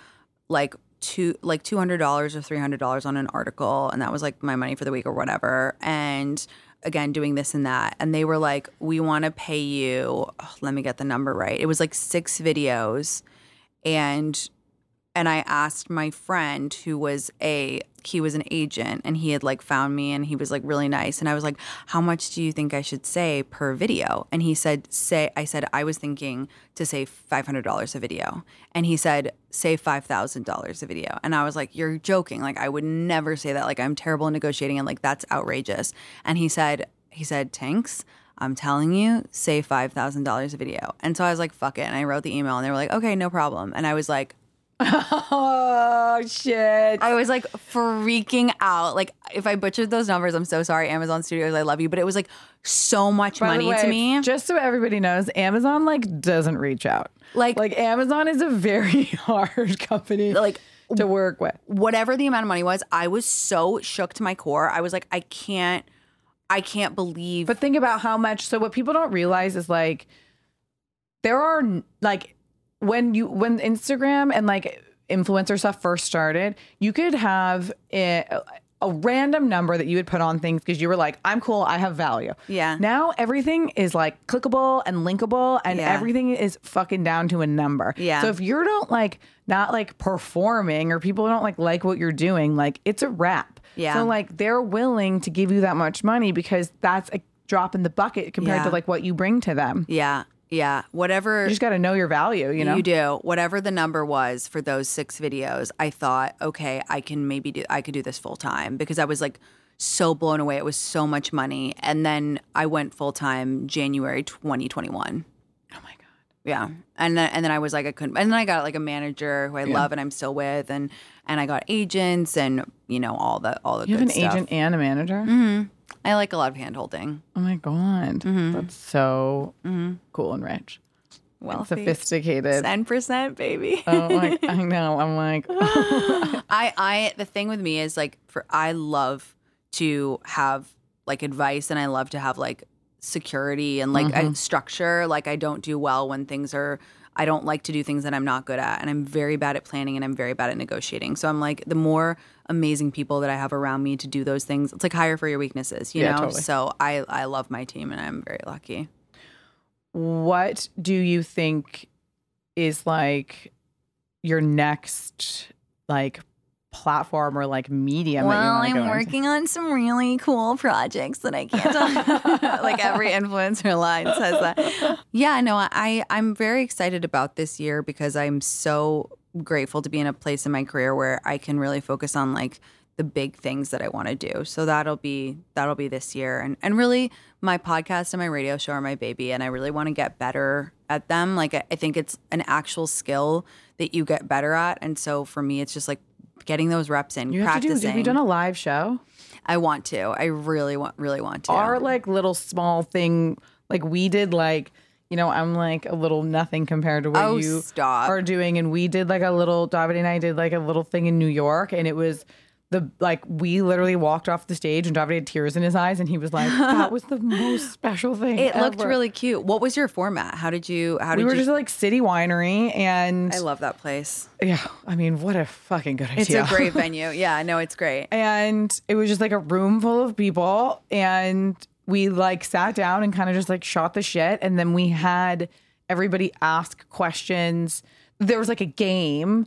like two like $200 or $300 on an article and that was like my money for the week or whatever and again doing this and that and they were like we want to pay you oh, let me get the number right it was like six videos and and I asked my friend who was a he was an agent and he had like found me and he was like really nice and I was like how much do you think I should say per video? And he said say I said I was thinking to say $500 a video. And he said say $5,000 a video. And I was like you're joking. Like I would never say that. Like I'm terrible in negotiating and like that's outrageous. And he said he said Tinx I'm telling you, say $5,000 a video. And so I was like, fuck it. And I wrote the email and they were like, okay, no problem. And I was like, oh shit. I was like freaking out. Like if I butchered those numbers, I'm so sorry. Amazon Studios, I love you, but it was like so much By the money to me. Just so everybody knows, Amazon like doesn't reach out. Like- like Amazon is a very hard company Like to work with. whatever the amount of money was, I was so shook to my core. I was like, I can't, I can't believe. But think about how much. So what people don't realize is like there are like when you when Instagram and like influencer stuff first started, you could have a, a random number that you would put on things because you were like, I'm cool, I have value. Yeah. Now everything is like clickable and linkable, and Yeah. everything is fucking down to a number. Yeah. So if you don't like not like performing or people don't like like what you're doing, like it's a wrap. Yeah. So like they're willing to give you that much money because that's a drop in the bucket compared Yeah. to like what you bring to them. yeah, yeah, whatever. You just got to know your value, you know. You do. Whatever the number was for those six videos, I thought, okay, I can maybe do I could do this full time because I was like so blown away. It was so much money. And then I went full time January 2021. Yeah. And then and then I was like I couldn't and then I got like a manager who I love and I'm still with and and I got agents and you know all the all the You have an stuff. agent and a manager? mm-hmm. I like a lot of hand holding. Oh my god. Mm-hmm. That's so cool and rich. Well, And sophisticated. Ten percent, baby. oh my I know. I'm like I I the thing with me is like for I love to have like advice and I love to have like security and like Mm-hmm. a structure. Like I don't do well when things are. I don't like to do things that I'm not good at, and I'm very bad at planning, and I'm very bad at negotiating. So I'm like the more amazing people that I have around me to do those things. It's like hire for your weaknesses, you Yeah, know. totally. So I I love my team, and I'm very lucky. What do you think is like your next like platform or like medium? Well, I'm go into? working on some really cool projects that I can't like every influencer line says that. Yeah, no, I I'm very excited about this year because I'm so grateful to be in a place in my career where I can really focus on like the big things that I want to do. So that'll be that'll be this year. And and really my podcast and my radio show are my baby and I really want to get better at them. Like I, I think it's an actual skill that you get better at. And so for me it's just like getting those reps in, You have to do. practicing. Have you done a live show? I want to. I really want really want to. Our like little small thing, like we did, like you know, I'm like a little nothing compared to what Oh, you stop. are doing, and we did like a little. David and I did like a little thing in New York, and it was. The, like we literally walked off the stage and David had tears in his eyes and he was like, "That was the most special thing." it looked really cute. What was your format? How did you how We did were you just like city winery, and I love that place. yeah, I mean, what a fucking good idea! It's a great venue. Yeah, no, it's great. and it was just like a room full of people and we like sat down and kind of just like shot the shit and then we had everybody ask questions there was like a game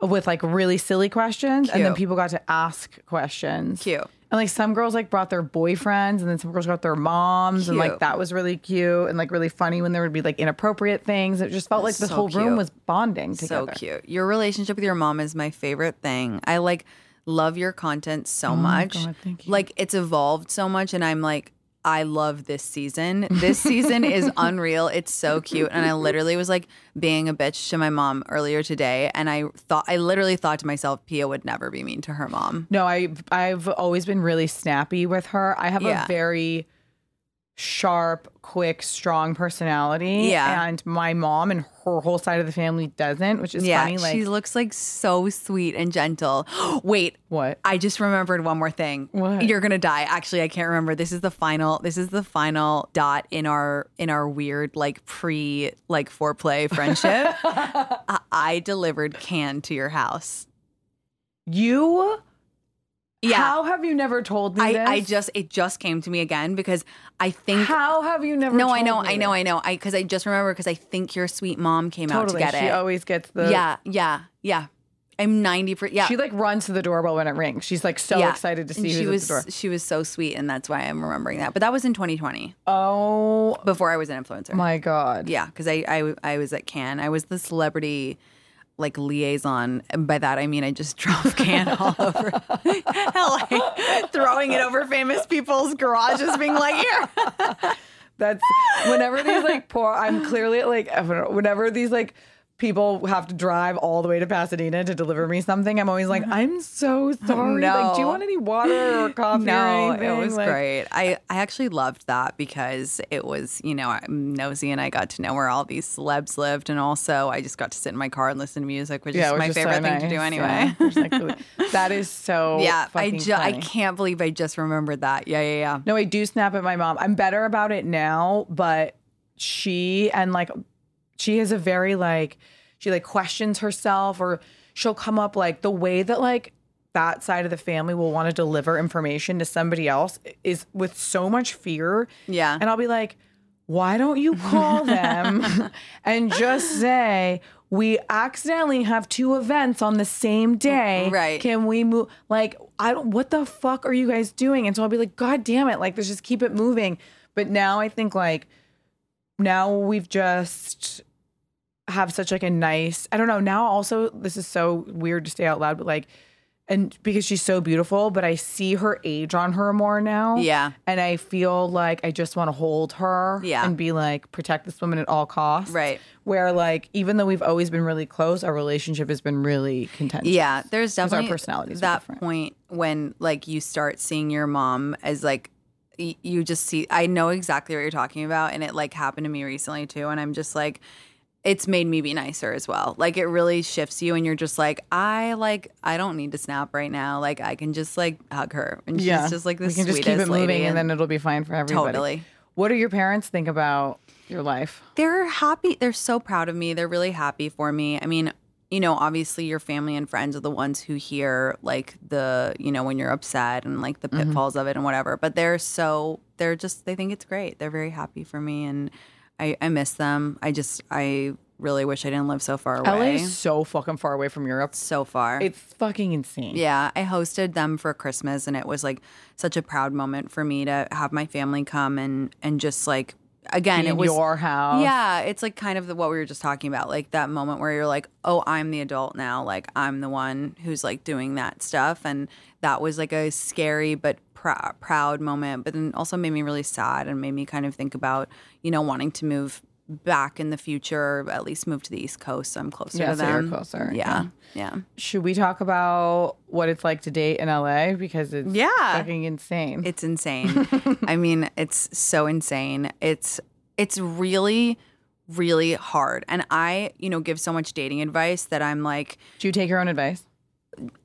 with like really silly questions and then people got to ask questions Cute. and like some girls like brought their boyfriends and then some girls got their moms and like that was really cute and like really funny when there would be like inappropriate things it just felt like the So whole room cute. was bonding together. So cute. Your relationship with your mom is my favorite thing. I like love your content so oh much. Oh God, thank you. Like it's evolved so much and I'm like I love this season. This season is unreal. It's so cute. And I literally was like being a bitch to my mom earlier today. And I thought, I literally thought to myself, Pia would never be mean to her mom. No, I I've always been really snappy with her. I have Yeah. a very sharp, quick, strong personality. Yeah. And my mom and her whole side of the family doesn't, which is yeah, funny. Like she looks like so sweet and gentle. Wait, what? I just remembered one more thing. What? You're gonna die. Actually, I can't remember. This is the final. This is the final dot in our in our weird like pre like foreplay friendship. I, I delivered can to your house. You Yeah. How have you never told me this? I, I just it just came to me again because I think How have you never no I know I know this? I know I because I just remember because I think your sweet mom came out to get she it. She always gets the yeah yeah yeah. I'm ninety percent. Yeah. She like runs to the doorbell when it rings. She's like so Yeah. excited to And see she was at the door. she was so sweet and that's why I'm remembering that. But that was in 2020 Oh before I was an influencer. my god. Yeah, because I, I I was at Cannes. I was the celebrity like liaison. And by that I mean I just drove Cannes all over throwing it over famous people's garages, being like, here. That's whenever these like poor. I'm clearly like whenever these like people have to drive all the way to Pasadena to deliver me something. I'm always like, I'm so sorry. Like, do you want any water or coffee? or No, it was Like, great. I, I actually loved that because it was, you know, I'm nosy and I got to know where all these celebs lived. And also, I just got to sit in my car and listen to music, which Yeah, is my is so favorite thing to do anyway. Yeah. Like, that is so. yeah, I, ju- I can't believe I just remembered that. Yeah, yeah, yeah. No, I do snap at my mom. I'm better about it now, but she and like she has a very like she like questions herself or she'll come up like the way that like that side of the family will want to deliver information to somebody else is with so much fear. Yeah. And I'll be like, why don't you call them and just say, we accidentally have two events on the same day. Right. Can we move? Like, I don't, what the fuck are you guys doing? And so I'll be like, God damn it. Like, let's just keep it moving. But now I think, like, now we've just have such like a nice, I don't know. Now also, this is so weird to say out loud, but like, and because she's so beautiful, but I see her age on her more now. Yeah. And I feel like I just want to hold her Yeah. and be like, protect this woman at all costs. Right. Where like, even though we've always been really close, our relationship has been really contentious. Yeah, there's 'Cause our personalities that point when like you start seeing your mom as like y- you just see I know exactly what you're talking about and it like happened to me recently too and I'm just like it's made me be nicer as well. Like it really shifts you and you're just like I like I don't need to snap right now. Like I can just like hug her and she's Yeah. just like this we can just keep it moving lady and then it'll be fine for everybody. totally. What do your parents think about your life? They're happy. They're so proud of me. They're really happy for me. I mean, you know, obviously your family and friends are the ones who hear like the, you know, when you're upset and like the mm-hmm. pitfalls of it and whatever. But they're so they're just they think it's great. They're very happy for me and I, I miss them. I just I really wish I didn't live so far away. LA is so fucking far away from Europe. so far. It's fucking insane. Yeah, I hosted them for Christmas and it was like such a proud moment for me to have my family come and and just like again it was your house. Yeah, it's like kind of the, what we were just talking about, like that moment where you're like, "Oh, I'm the adult now. Like I'm the one who's like doing that stuff." And that was like a scary but prou- proud moment, but then also made me really sad and made me kind of think about, you know, wanting to move back in the future, or at least move to the East Coast so I'm closer Yeah, to so you're closer, Yeah. Yeah. Should we talk about what it's like to date in LA because it's Yeah. fucking insane. It's insane. I mean, it's so insane. It's it's really really hard. And I, you know, give so much dating advice that I'm like, Do you take your own advice?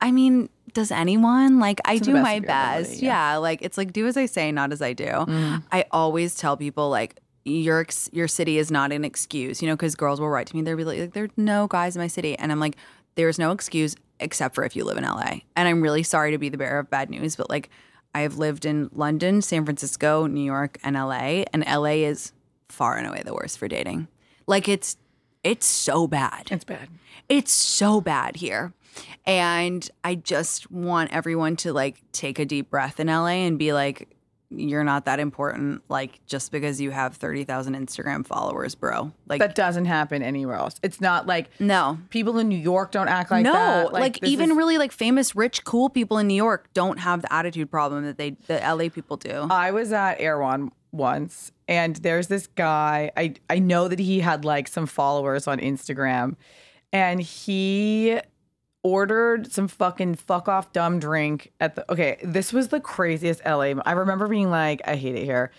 I mean, does anyone? Like I To the do best my best. ability, yeah. like it's like do as I say, not as I do. Mm. I always tell people like your ex- your city is not an excuse, you know, because girls will write to me. They'll be like, "There's no guys in my city," and I'm like, "There's no excuse except for if you live in LA." And I'm really sorry to be the bearer of bad news, but like, I have lived in London, San Francisco, New York, and LA, and LA is far and away the worst for dating. Like it's it's so bad. It's bad. It's so bad here. And I just want everyone to like take a deep breath in LA and be like, you're not that important, like just because you have 30,000 Instagram followers, bro. Like, That doesn't happen anywhere else. It's not like no. people in New York don't act like no, that. like, this even is- really like famous, rich, cool people in New York don't have the attitude problem that they the LA people do. I was at Erewhon once, and there's this guy. I I know that he had like some followers on Instagram, and he ordered some fucking fuck off dumb drink at the. Okay, this was the craziest LA. I remember being like, I hate it here.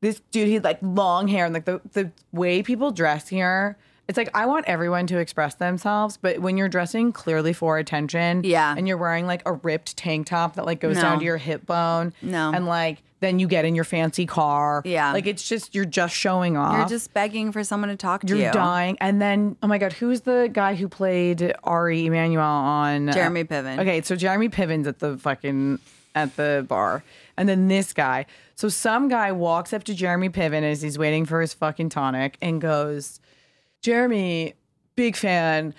This dude, he had like long hair and like the the way people dress here. It's like I want everyone to express themselves, but when you're dressing clearly for attention, Yeah. and you're wearing like a ripped tank top that like goes No. down to your hip bone, No. and like then you get in your fancy car. Yeah. Like it's just you're just showing off. You're just begging for someone to talk to you're you. dying. And then oh my god, who's the guy who played Ari Emanuel on uh, Jeremy Piven. Okay, so Jeremy Piven's at the fucking at the bar. And then this guy. So some guy walks up to Jeremy Piven as he's waiting for his fucking tonic and goes, Jeremy, big fan.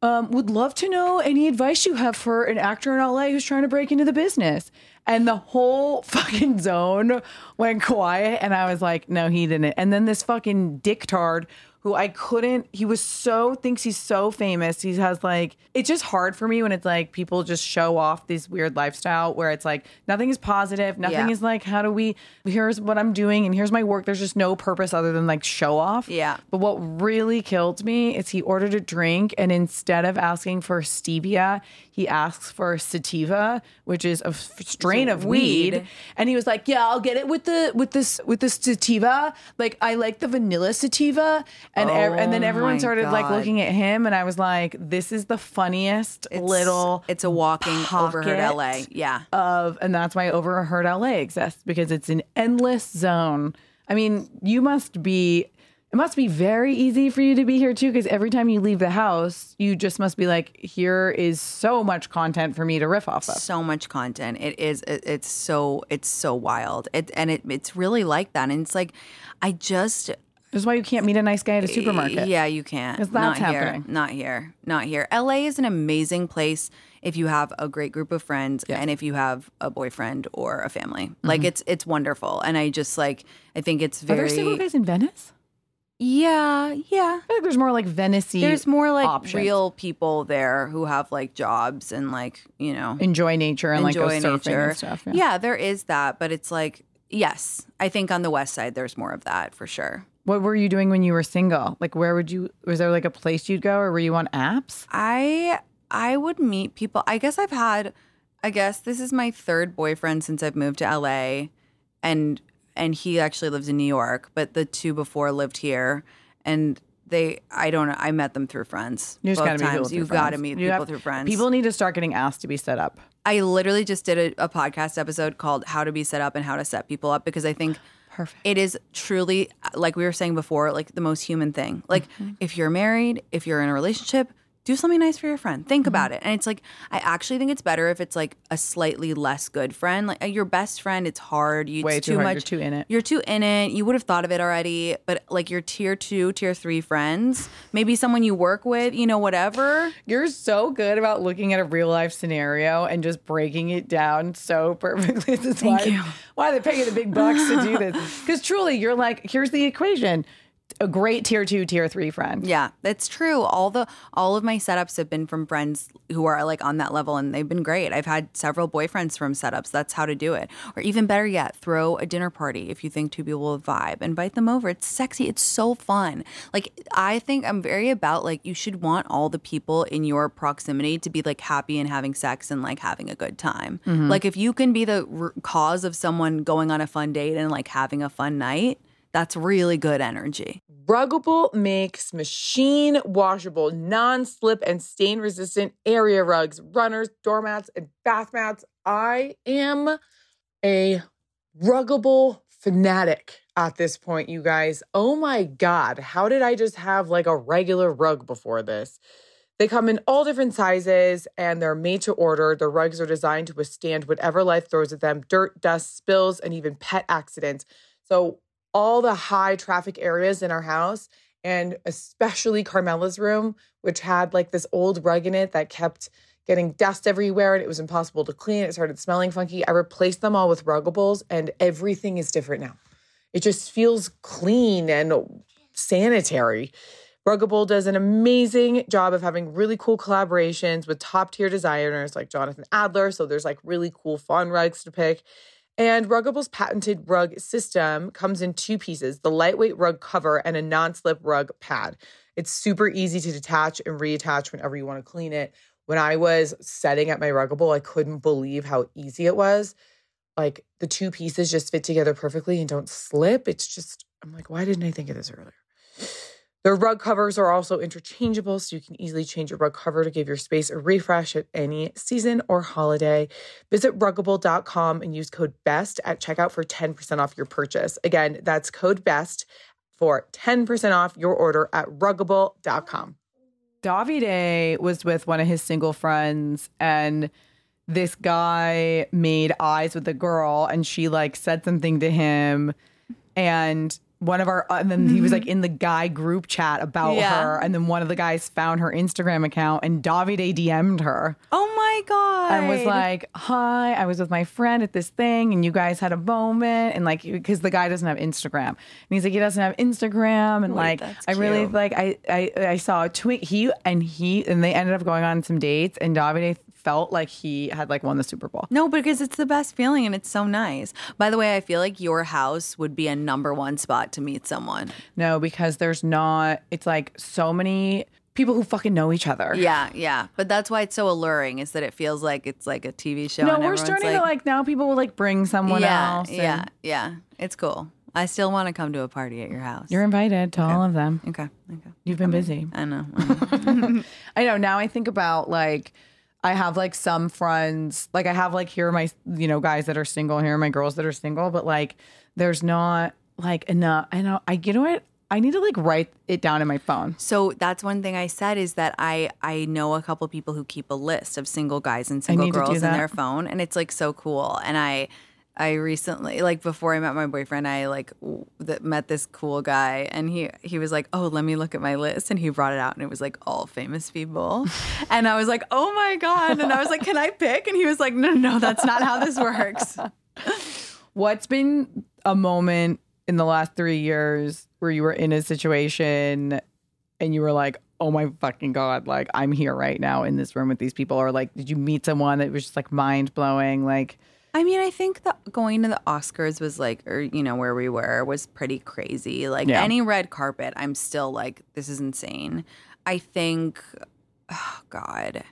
Um, would love to know any advice you have for an actor in LA who's trying to break into the business. And the whole fucking zone went quiet. And I was like, no, he didn't. And then this fucking dictard who I couldn't, he was so, thinks he's so famous. He has like, it's just hard for me when it's like people just show off this weird lifestyle where it's like nothing is positive. Nothing Yeah. is like, how do we, here's what I'm doing and here's my work. There's just no purpose other than like show off. Yeah. But what really killed me is he ordered a drink and instead of asking for stevia, he asks for sativa, which is a f- strain of weed. weed. And he was like, "Yeah, I'll get it with the with this with the sativa. Like I like the vanilla sativa." And ev- and then Oh everyone started like looking at him, and I was like, "This is the funniest It's- little It's a walking overheard LA. Yeah. of and that's why overheard LA exists because it's an endless zone. I mean, you must be it must be very easy for you to be here too because every time you leave the house, you just must be like here is so much content for me to riff off of. so much content. It is. It, it's so. It's so wild. It and it. It's really like that. And it's like, I just. That's why you can't meet a nice guy at a supermarket. Yeah, you can't. 'Cause Not that's here. happening. Not here. Not here. LA is an amazing place if you have a great group of friends and if you have a boyfriend or a family. Mm-hmm. Like it's it's wonderful. And I just like I think it's very Are there single guys in Venice? Yeah, yeah. I feel like there's more like Venice There's more like options. real people there who have like jobs and like, you know, enjoy nature and like go enjoy surfing nature. and stuff. Yeah. there is that, but it's like yes, I think on the west side there's more of that for sure. What were you doing when you were single? Like where would you was there like a place you'd go or were you on apps? I I would meet people. I guess I've had I guess this is my third boyfriend since I've moved to LA and and he actually lives in New York, but the two before lived here and they I don't know, I met them through friends. You just gotta meet people through You've got to meet You people have- through friends. People need to start getting asked to be set up. I literally just did a, a podcast episode called How to Be Set Up and How to Set People Up because I think Perfect. It is truly, like we were saying before, like the most human thing. Like Mm-hmm. if you're married, if you're in a relationship, do something nice for your friend. Think Mm-hmm. about it. And it's like, I actually think it's better if it's like a slightly less good friend. Like uh, your best friend, it's hard. You, Way it's too too hard. much. You're too in it. You're too in it. You would have thought of it already. But like your tier two, tier three friends, maybe someone you work with, you know, whatever. You're so good about looking at a real life scenario and just breaking it down so perfectly. This is Thank why, you. why they pay you the big bucks to do this. Because truly, you're like, here's the equation: a great tier two, tier three friend. Yeah, that's true. All the all of my setups have been from friends who are like on that level and they've been great. I've had several boyfriends from setups. That's how to do it. Or even better yet, throw a dinner party if you think two people will vibe. Invite them over. It's sexy. It's so fun. Like I think I'm very about like you should want all the people in your proximity to be like happy and having sex and like having a good time. Mm-hmm. Like if you can be the r- cause of someone going on a fun date and like having a fun night, that's really good energy. Ruggable makes machine washable, non slip and stain resistant area rugs, runners, doormats, and bath mats. I am a ruggable fanatic at this point, you guys. Oh my God. How did I just have like a regular rug before this? They come in all different sizes and they're made to order. The rugs are designed to withstand whatever life throws at them dirt, dust, spills, and even pet accidents. So, all the high traffic areas in our house, and especially Carmela's room, which had like this old rug in it that kept getting dust everywhere and it was impossible to clean. It started smelling funky. I replaced them all with ruggables, and everything is different now. It just feels clean and sanitary. Ruggable does an amazing job of having really cool collaborations with top tier designers like Jonathan Adler. So there's like really cool, fun rugs to pick. And Ruggable's patented rug system comes in two pieces the lightweight rug cover and a non slip rug pad. It's super easy to detach and reattach whenever you want to clean it. When I was setting up my Ruggable, I couldn't believe how easy it was. Like the two pieces just fit together perfectly and don't slip. It's just, I'm like, why didn't I think of this earlier? Their rug covers are also interchangeable, so you can easily change your rug cover to give your space a refresh at any season or holiday. Visit ruggable.com and use code BEST at checkout for 10% off your purchase. Again, that's code BEST for 10% off your order at ruggable.com. Davide was with one of his single friends and this guy made eyes with the girl and she like said something to him and one of our uh, and then he was like mm-hmm. in the guy group chat about Yeah. her and then one of the guys found her Instagram account and Davide DM'd her Oh my god! and was like, "Hi, I was with my friend at this thing, and you guys had a moment, and like, because the guy doesn't have Instagram, and he's like, he doesn't have Instagram, and Wait, like, I really like, I, I, I saw a tweet. He and he, and they ended up going on some dates, and Davide felt like he had like won the Super Bowl. No, because it's the best feeling and it's so nice. By the way, I feel like your house would be a number one spot to meet someone. No, because there's not. It's like so many people who fucking know each other. Yeah, yeah. But that's why it's so alluring is that it feels like it's like a TV show. No, we're starting to like now. People will like bring someone yeah, else. and yeah, yeah. It's cool. I still want to come to a party at your house. You're invited to all of them. okay. Okay. You've been busy. I know. I know. I know. Now I think about like I have like some friends, like I have like here are my you know guys that are single, here are my girls that are single, but like there's not like enough. I know. I you know what? I need to like write it down in my phone. So that's one thing I said is that I I know a couple people who keep a list of single guys and single need to do girls in their phone, and it's like so cool. And I I recently like before I met my boyfriend, I like w- met this cool guy, and he he was like, oh, let me look at my list, and he brought it out, and it was like all famous people, and I was like, oh my god, and I was like, can I pick? And he was like, no, no, that's not how this works. What's been a moment in the last three years where you were in a situation and you were like, oh my fucking God, like I'm here right now in this room with these people? Or like, did you meet someone that was just like mind blowing? Like, I mean, I think that going to the Oscars was like, or you know, where we were was pretty crazy. Like Yeah. any red carpet, I'm still like, this is insane. I think, oh God,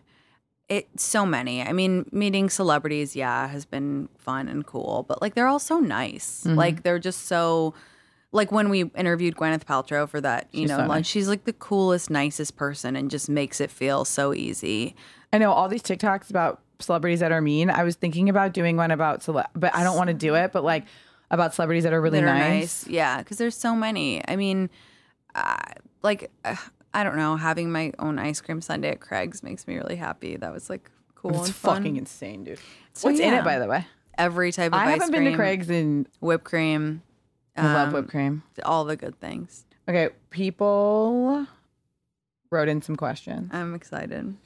it so many. I mean, meeting celebrities, yeah, has been fun and cool, but like they're all so nice. Mm-hmm. Like they're just so. Like when we interviewed Gwyneth Paltrow for that, you She's know, so lunch, nice. she's like the coolest, nicest person and just makes it feel so easy. I know all these TikToks about celebrities that are mean. I was thinking about doing one about cele, but I don't want to do it. But like, about celebrities that are really that are nice. Yeah, because there's so many. I mean, uh, like uh, I don't know, having my own ice cream sundae at Craig's makes me really happy. That was like cool It's and fun. fucking insane, dude. So, What's in it, by the way? Every type of ice cream. I haven't been to Craig's in whipped cream. I love um, whipped cream. All the good things. Okay, people wrote in some questions. I'm excited.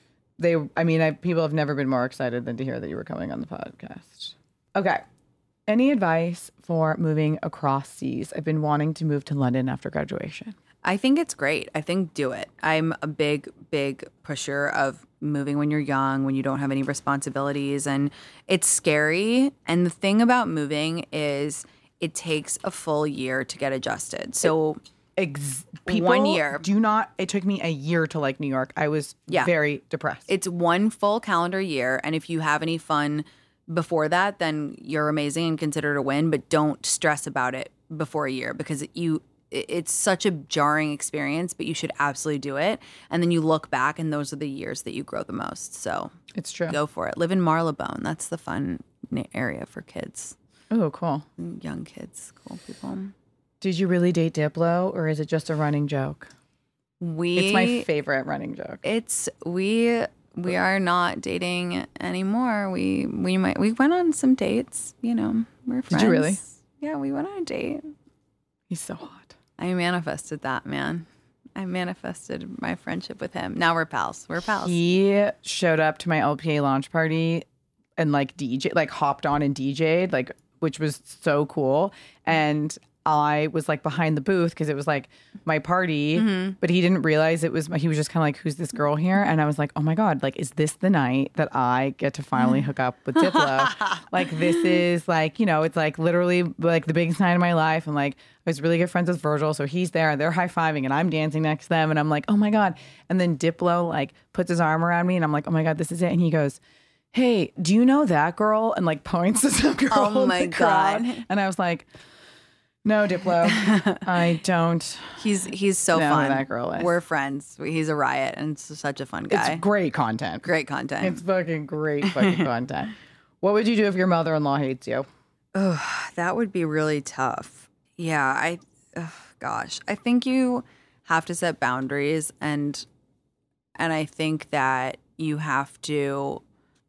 They, I mean, I, people have never been more excited than to hear that you were coming on the podcast. Okay. Any advice for moving across seas? I've been wanting to move to London after graduation. I think it's great. I think do it. I'm a big, big pusher of moving when you're young, when you don't have any responsibilities. And it's scary. And the thing about moving is it takes a full year to get adjusted. So Ex- One year. Do not. It took me a year to like New York. I was Yeah. very depressed. it's one full calendar year. And if you have any fun before that, then you're amazing and consider it a win. But don't stress about it before a year because you it's such a jarring experience, but you should absolutely do it. And then you look back, and those are the years that you grow the most. So it's true. go for it. Live in Marylebone. That's the fun area for kids, Oh, cool. young kids, cool people. Did you really date Diplo, or is it just a running joke? We It's my favorite running joke. It's we we are not dating anymore. We we might we went on some dates. You know, we're friends. Did you really? Yeah, we went on a date. He's so hot. I manifested that man. I manifested my friendship with him. Now we're pals. We're pals. He showed up to my LPA launch party and like DJ, like hopped on and DJ'd, like which was so cool. And I was like behind the booth because it was like my party, Mm-hmm. but he didn't realize it was. He was just kind of like, "Who's this girl here?" And I was like, "Oh my god! Like, is this the night that I get to finally hook up with Diplo? like, this is like, you know, it's like literally like the biggest night of my life. And like, I was really good friends with Virgil, so he's there, and they're high fiving, and I'm dancing next to them, and I'm like, oh my god! And then Diplo like puts his arm around me, and I'm like, oh my god, this is it. And he goes. Hey, do you know that girl? And like points to some girl. Oh in my the crowd. God. And I was like, no, Diplo, I don't. He's he's so who fun. that girl is. We're friends. He's a riot and such a fun guy. It's great content. Great content. It's fucking great fucking content. What would you do if your mother-in-law hates you? Oh, That would be really tough. Yeah, I ugh, gosh, I think you have to set boundaries and and I think that you have to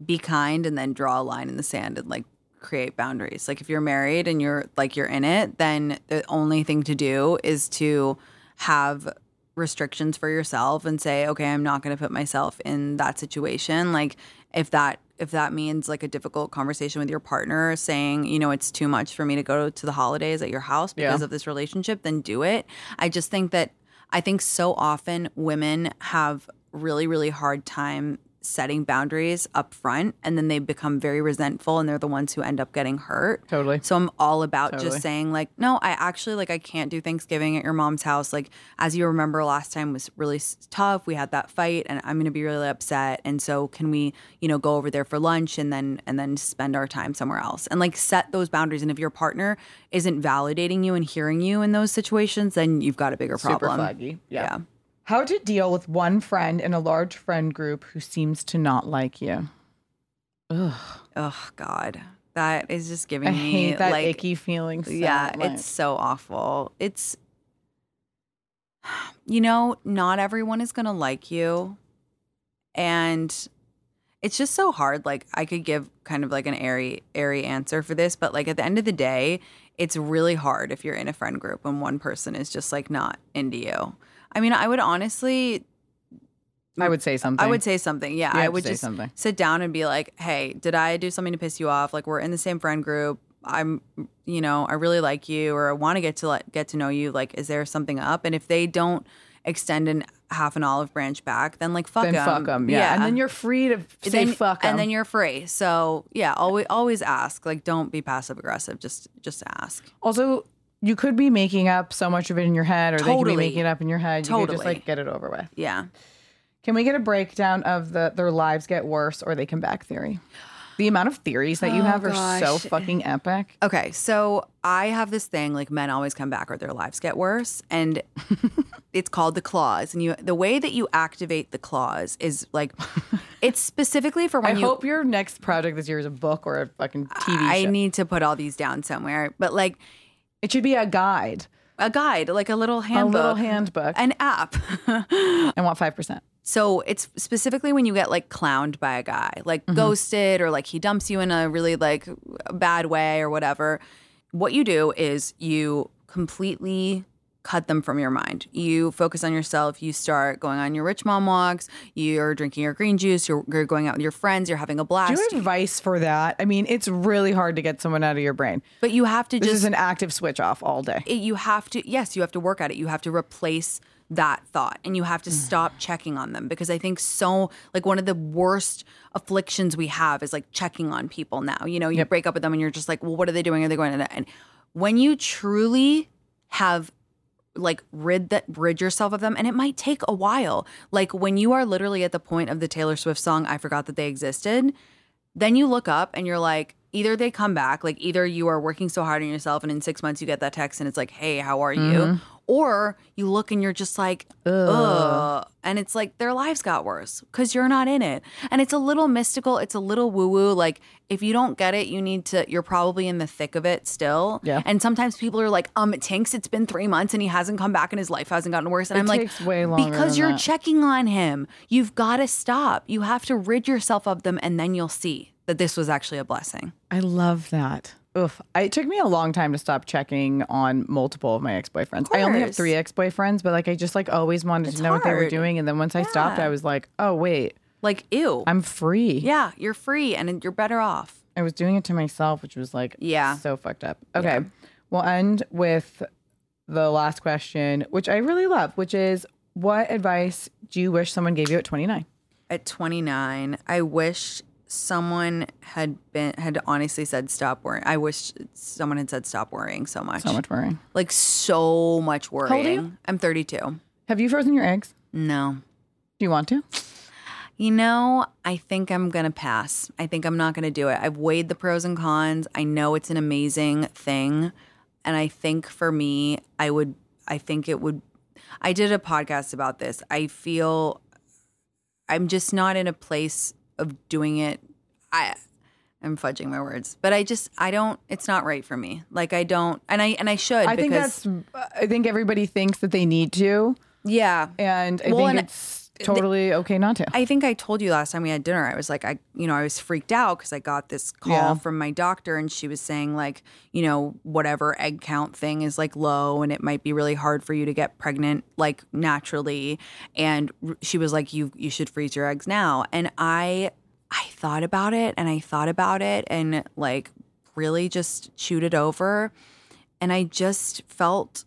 be kind and then draw a line in the sand and like create boundaries. Like if you're married and you're like you're in it, then the only thing to do is to have restrictions for yourself and say, okay, I'm not going to put myself in that situation. Like if that if that means like a difficult conversation with your partner saying, you know, it's too much for me to go to the holidays at your house because Yeah. of this relationship, then do it. I just think that I think so often women have really really hard time setting boundaries up front and then they become very resentful and they're the ones who end up getting hurt. Totally. So I'm all about Totally. just saying like, no, I actually like I can't do Thanksgiving at your mom's house. Like as you remember last time was really tough. We had that fight and I'm going to be really upset. And so can we, you know, go over there for lunch and then and then spend our time somewhere else and like set those boundaries and if your partner isn't validating you and hearing you in those situations, then you've got a bigger problem. Super flaggy. Yeah. How to deal with one friend in a large friend group who seems to not like you? Ugh. Oh god. That is just giving I me hate that like icky feeling. So yeah, much. it's so awful. It's you know, not everyone is going to like you and it's just so hard like I could give kind of like an airy airy answer for this, but like at the end of the day, it's really hard if you're in a friend group and one person is just like not into you. I mean, I would honestly I would say something. I would say something. Yeah, I would say just something. sit down and be like, "Hey, did I do something to piss you off? Like, we're in the same friend group. I'm, you know, I really like you, or I want to get to let, get to know you. Like, is there something up? And if they don't extend an half an olive branch back, then like fuck then them. fuck them. Yeah. and then you're free to say then, fuck them. and then you're free. So yeah, always always ask. Like, don't be passive aggressive. Just just ask. also you could be making up so much of it in your head, or they could be making it up in your head. You could just like get it over with. Yeah. Can we get a breakdown of the their lives get worse or they come back theory? The amount of theories that you Oh, have are so fucking epic. Okay, so I have this thing like men always come back or their lives get worse, and it's called the clause. And you, the way that you activate the clause is like It's specifically for when I you. hope your next project this year is a book or a fucking TV show. I show. need to put all these down somewhere, but like it should be a guide, a guide, like a little handbook. a little handbook. an app. I want five percent. So it's specifically when you get like clowned by a guy, like mm-hmm. ghosted or like he dumps you in a really like bad way or whatever. What you do is you completely cut them from your mind. You focus on yourself. You start going on your rich mom walks. You're drinking your green juice. You're, you're going out with your friends. You're having a Do blast. you have advice for that? I mean, it's really hard to get someone out of your brain. but you have to This just is an active switch off all day. it, you have to yes you have to work at it you have to replace that thought and you have to mm. stop checking on them because i think so like one of the worst afflictions we have is like checking on people now you know you break up with them and you're just like well what are they doing are they going to and when you truly have like rid that rid yourself of them and it might take a while. Like when you are literally at the point of the taylor swift song i forgot that they existed then you look up and you're like either they come back like either you are working so hard on yourself and in six months you get that text and it's like hey how are you mm-hmm. Or you look and you're just like ugh. And it's like their lives got worse because you're not in it. And it's a little mystical it's a little woo woo like if you don't get it you need to you're probably in the thick of it still. Yeah. and sometimes people are like um Tinx it's been three months and he hasn't come back and his life hasn't gotten worse. And It i'm like way longer because you're that. checking on him. You've got to stop. You have to rid yourself of them and then you'll see that this was actually a blessing. I love that. Oof. It took me a long time to stop checking on multiple of my ex boyfriends. I only have three ex boyfriends, but like I just like always wanted It's to know what they were doing. And then once I stopped, I was like, oh, wait, like ew I'm free. yeah you're free and you're better off I was doing it to myself, which was like, Yeah. so fucked up. Okay. We'll end with the last question, which I really love, which is what advice do you wish someone gave you at 29? at 29 i wish someone had been had honestly said stop worrying i wish someone had said stop worrying so much So much worrying. like so much worrying old are you? i'm 32 Have you frozen your eggs? no Do you want to? You know, I think I'm going to pass. I think I'm not going to do it. I've weighed the pros and cons. I know it's an amazing thing. And I think for me, I would, I think it would, I did a podcast about this. I feel I'm just not in a place of doing it. I, I'm fudging my words, but I just, I don't, it's not right for me. Like I don't, and I, and I should. I think that's, I think everybody thinks that they need to. yeah. And I Well, think and it's totally okay not to. I think I told you last time we had dinner. I was like, I, you know, I was freaked out because I got this call Yeah. from my doctor, and she was saying like, you know, whatever egg count thing is like low, and it might be really hard for you to get pregnant like naturally. And r- she was like, you you should freeze your eggs now. And I I thought about it, and I thought about it, and like really just chewed it over, and I just felt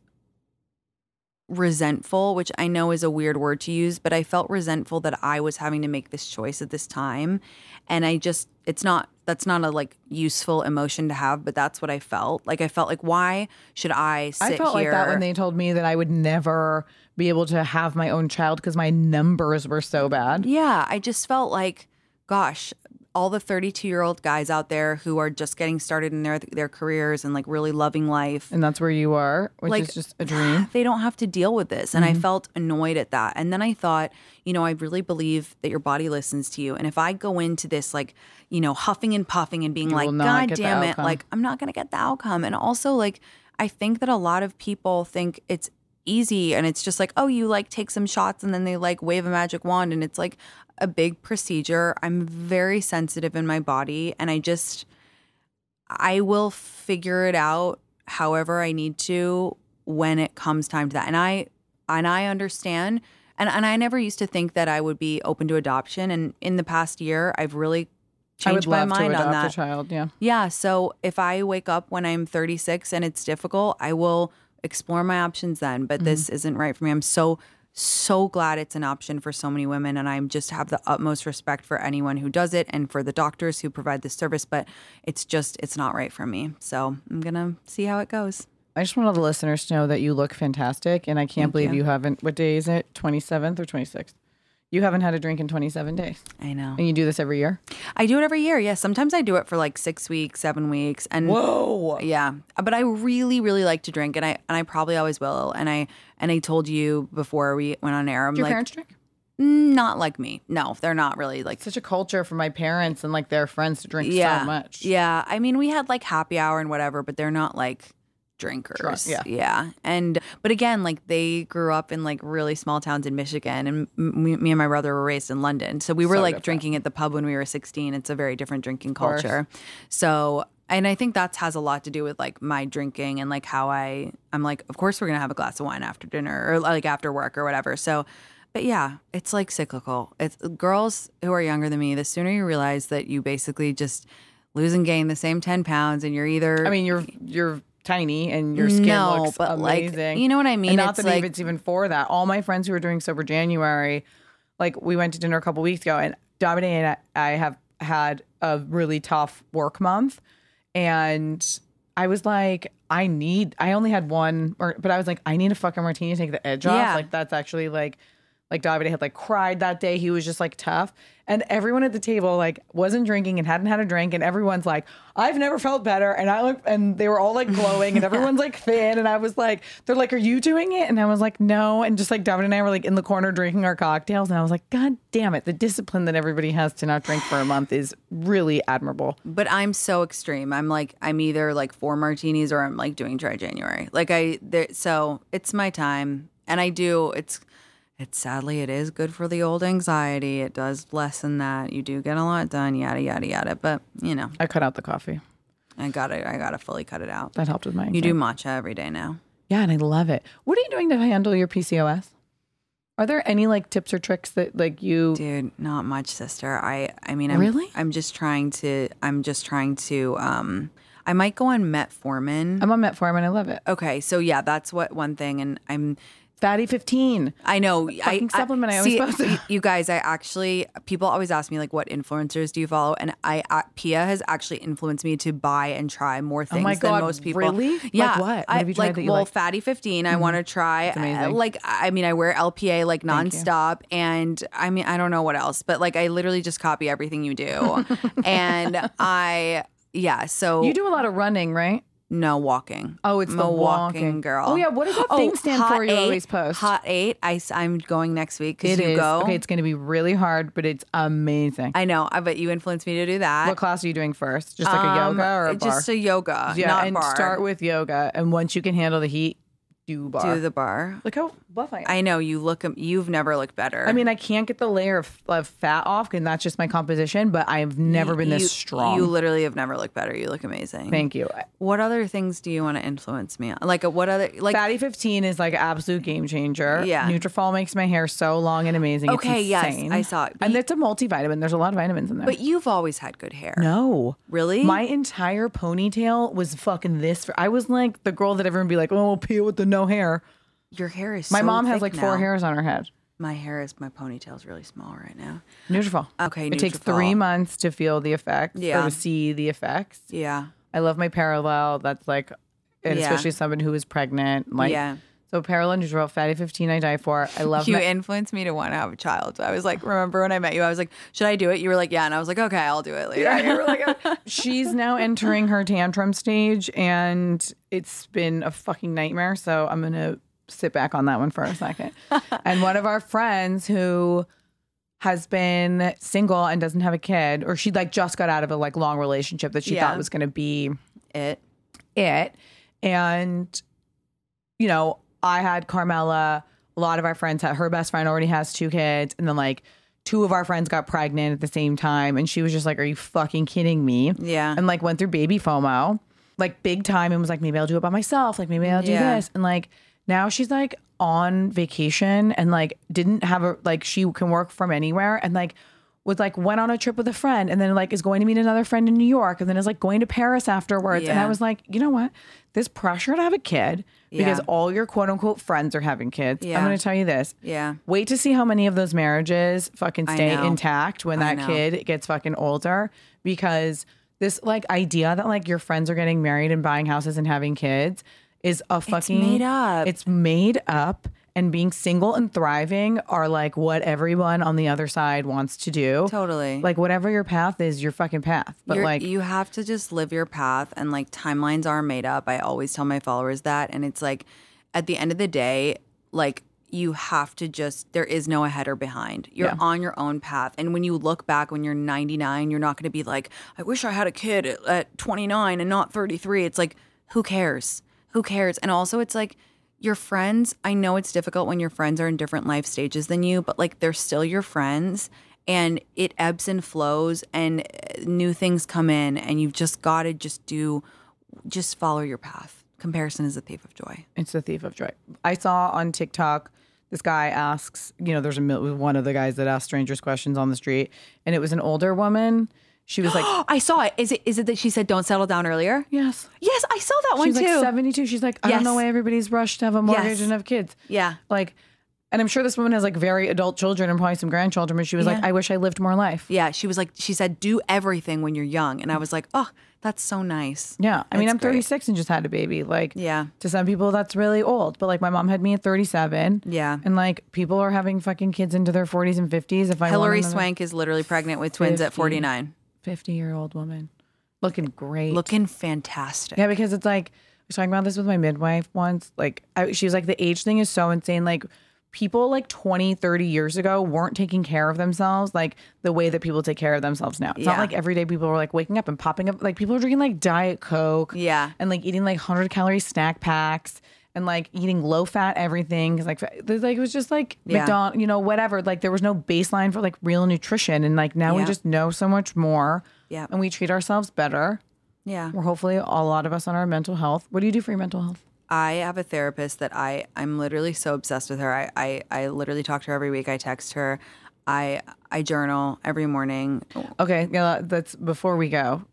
resentful, which I know is a weird word to use, but I felt resentful that I was having to make this choice at this time. And I just, it's not, that's not a like useful emotion to have, but that's what I felt. Like, I felt like, why should I sit I felt here? like that when they told me that I would never be able to have my own child because my numbers were so bad. Yeah, I just felt like, gosh, all the 32 year old guys out there who are just getting started in their their careers and like really loving life. And that's where you are, which Like, is just a dream. they don't have to deal with this. And I mm-hmm. felt annoyed at that. And then I thought, you know, I really believe that your body listens to you. And if I go into this like, you know, huffing and puffing and being You like, God damn it, like I'm not gonna get the outcome. And also like I think that a lot of people think it's easy and it's just like, oh, you like take some shots and then they like wave a magic wand and it's like a big procedure. I'm very sensitive in my body and I just I will figure it out however I need to when it comes time to that. And I and I understand and and I never used to think that I would be open to adoption and in the past year I've really changed my mind on that. a child. Yeah. Yeah, so if I wake up when I'm 36 and it's difficult, I will explore my options then, but this Mm-hmm. isn't right for me. I'm so so glad it's an option for so many women and I just have the utmost respect for anyone who does it and for the doctors who provide this service, but it's just it's not right for me. So, I'm going to see how it goes. I just want all the listeners to know that you look fantastic. And I can't believe you. you. haven't, what day is it? 27th or 26th? You haven't had a drink in 27 days. I know. And you do this every year? I do it every year. Yeah, sometimes I do it for like 6 weeks, 7 weeks and Whoa. Yeah, but I really, really like to drink, and I and I probably always will. And I and I told you before we went on air, I'm Do your like, parents drink? Mm, not like me. No, they're not really like Such a culture for my parents and like their friends to drink yeah, so much. Yeah, I mean, we had like happy hour and whatever, but they're not like drinkers. Yeah. yeah. And but again, like they grew up in like really small towns in Michigan, and m- me, me and my brother were raised in London, so we were So like different. drinking at the pub when we were sixteen. It's a very different drinking culture. So. And I think that has a lot to do with like my drinking and like how I I'm like of course we're gonna have a glass of wine after dinner or like after work or whatever. So but yeah, it's like cyclical. It's girls who are younger than me. The sooner you realize that you basically just lose and gain the same ten pounds, and you're either I mean, you're you're tiny and your skin No, looks but, like, amazing. you know what I mean? And not It's that like- it's even for that. All my friends who are doing sober January, like we went to dinner a couple weeks ago, and Dominic and I, have had a really tough work month, and I was like, I need. I only had one, or but I was like, I need a fucking martini to take the edge off. Like that's actually like. Like Davide had like cried that day. He was just like tough. And everyone at the table like wasn't drinking and hadn't had a drink. And everyone's like, I've never felt better. And I look and they were all like glowing and everyone's like thin. And I was like, they're like, Are you doing it? And I was like, No. And just like Davide and I were like in the corner drinking our cocktails. And I was like, God damn it. The discipline that everybody has to not drink for a month is really admirable. But I'm so extreme. I'm like I'm either like four martinis or I'm like doing dry January. Like I there, so it's my time, and I do. It's it's sadly it is good for the old anxiety. It does lessen that. You do get a lot done. Yada yada yada. But you know I cut out the coffee. I got it. I gotta fully cut it out. That helped with my You do matcha every day now. Yeah, and I love it. What are you doing to handle your PCOS? Are there any like tips or tricks that like you Dude, not much, sister. I I mean, I'm, Really? I'm just trying to. I'm just trying to. Um, I might go on Metformin. I'm on metformin. I love it. okay, so yeah, that's what one thing, and I'm. Fatty 15. I know. fucking supplement I always see, post. You guys, I actually people always ask me like, what influencers do you follow? And I, uh, Pia has actually influenced me to buy and try more things Oh my than most people. really? Like Yeah. what? What I, have you tried like, well, like? Mm-hmm. Fatty 15. I want to try. Uh, like, I mean, I wear LPA like nonstop, and I mean, I don't know what else, but like, I literally just copy everything you do, and I. Yeah, so You do a lot of running, right? No walking. Oh, it's the a walking girl. Oh, yeah, what does that thing stand for you always post? Hot eight. I, I'm going next week because you is. go. Okay, it's going to be really hard, but it's amazing. I know. I bet you influenced me to do that. what class are you doing first? Just like a Um, yoga or a bar? Just a yoga, yeah, and bar. start with yoga, and once you can handle the heat, do bar. do the bar. Look how buff I am. I know you look. You've never looked better. I mean, I can't get the layer of, of fat off, and that's just my composition. But I've never been You- this strong. You literally have never looked better. You look amazing. Thank you. What other things do you want to influence me on? Like, uh, what other like? Fatty 15 is like absolute game changer. Yeah. Nutrafol makes my hair so long and amazing. Okay, it's yes. I saw it. But And you- it's a multivitamin. There's a lot of vitamins in there. but you've always had good hair. no. Really? My entire ponytail was fucking this. I was like the girl that everyone be like, oh, Pia with the no hair. Your hair is. My so mom has thick like four now. hairs on her head. My hair is. My ponytail's really small right now. Nutrafol. Okay, It takes Nutrafol. three months to feel the effects Yeah. or to see the effects. Yeah. I love my Perelel. That's like, and Yeah. especially someone who is pregnant. Like, Yeah. So Perelel Nutrafol, fatty 15, I die for. I love You my, influenced me to want to have a child. I was like, remember when I met you? I was like, should I do it? You were like, yeah, and I was like, okay, I'll do it later. Yeah, you were like, she's now entering her tantrum stage, and it's been a fucking nightmare. So I'm gonna sit back on that one for a second. and one of our friends who has been single and doesn't have a kid, or she like just got out of a like long relationship that she Yeah. thought was gonna be it. it. And, you know, I had Carmela, a lot of our friends had her best friend already has two kids. And then like two of our friends got pregnant at the same time. And she was just like, Are you fucking kidding me? Yeah. And like went through baby FOMO, like big time and was like, maybe I'll do it by myself. Like maybe I'll do Yeah. this. And like now she's like on vacation and like didn't have a like she can work from anywhere and like was like went on a trip with a friend and then like is going to meet another friend in New York and then is like going to Paris afterwards. And I was like, you know what? This pressure to have a kid because Yeah. all your quote unquote friends are having kids. Yeah. I'm going to tell you this. Yeah. Wait to see how many of those marriages fucking stay intact when I that know. kid gets fucking older because this like idea that like your friends are getting married and buying houses and having kids is a fucking made up. It's made up and being single and thriving are like what everyone on the other side wants to do. Totally. Like whatever your path is, your fucking path. But You're- like you have to just live your path and like timelines are made up. I always tell my followers that and it's like at the end of the day, like you have to just there is no ahead or behind. You're Yeah. on your own path. And when you look back when you're 99, you're not going to be like, I wish I had a kid at, at 29 and not 33. It's like, who cares? Who cares? And also it's like your friends, I know it's difficult when your friends are in different life stages than you, but like they're still your friends and it ebbs and flows and uh, new things come in and you've just got to just do just follow your path. Comparison is a thief of joy. It's the thief of joy. I saw on TikTok this guy asks, you know, there's a one of the guys that asked strangers questions on the street, and it was an older woman. She was like, I saw it. Is it is it that she said don't settle down earlier? yes. Yes, I saw that one She's too. like 72. She's like, I don't know why everybody's rushed to have a mortgage Yes. and have kids. Yeah. Like, and I'm sure this woman has like very adult children and probably some grandchildren, but she was like, Yeah. I wish I lived more life. Yeah, she was like she said do everything when you're young and I was like, "Oh, that's so nice." Yeah. I mean, That's I'm great. 36 and just had a baby. Like, Yeah. to some people, that's really old. But like, my mom had me at 37. Yeah. And like, people are having fucking kids into their 40s and 50s. If I Hillary another Swank is literally pregnant with twins at 49. 50 year old woman looking great. Looking fantastic. Yeah, because it's like I was talking about this with my midwife once. Like I, she was like, the age thing is so insane. Like people like 20, 30 years ago weren't taking care of themselves like the way that people take care of themselves now. It's Yeah. not like everyday people were like waking up and popping up. Like people are drinking like Diet Coke. Yeah. And like eating like 100 calorie snack packs. And like eating low fat everything, cause like there's like it was just like Yeah. McDonald, you know, whatever. Like there was no baseline for like real nutrition, and like now we just know so much more, Yeah. and we treat ourselves better. Yeah. We're hopefully a lot of us on our mental health. What do you do for your mental health? I have a therapist that I I'm literally so obsessed with her. I I, I literally talk to her every week. I text her. I I journal every morning. Okay, yeah, that's before we go.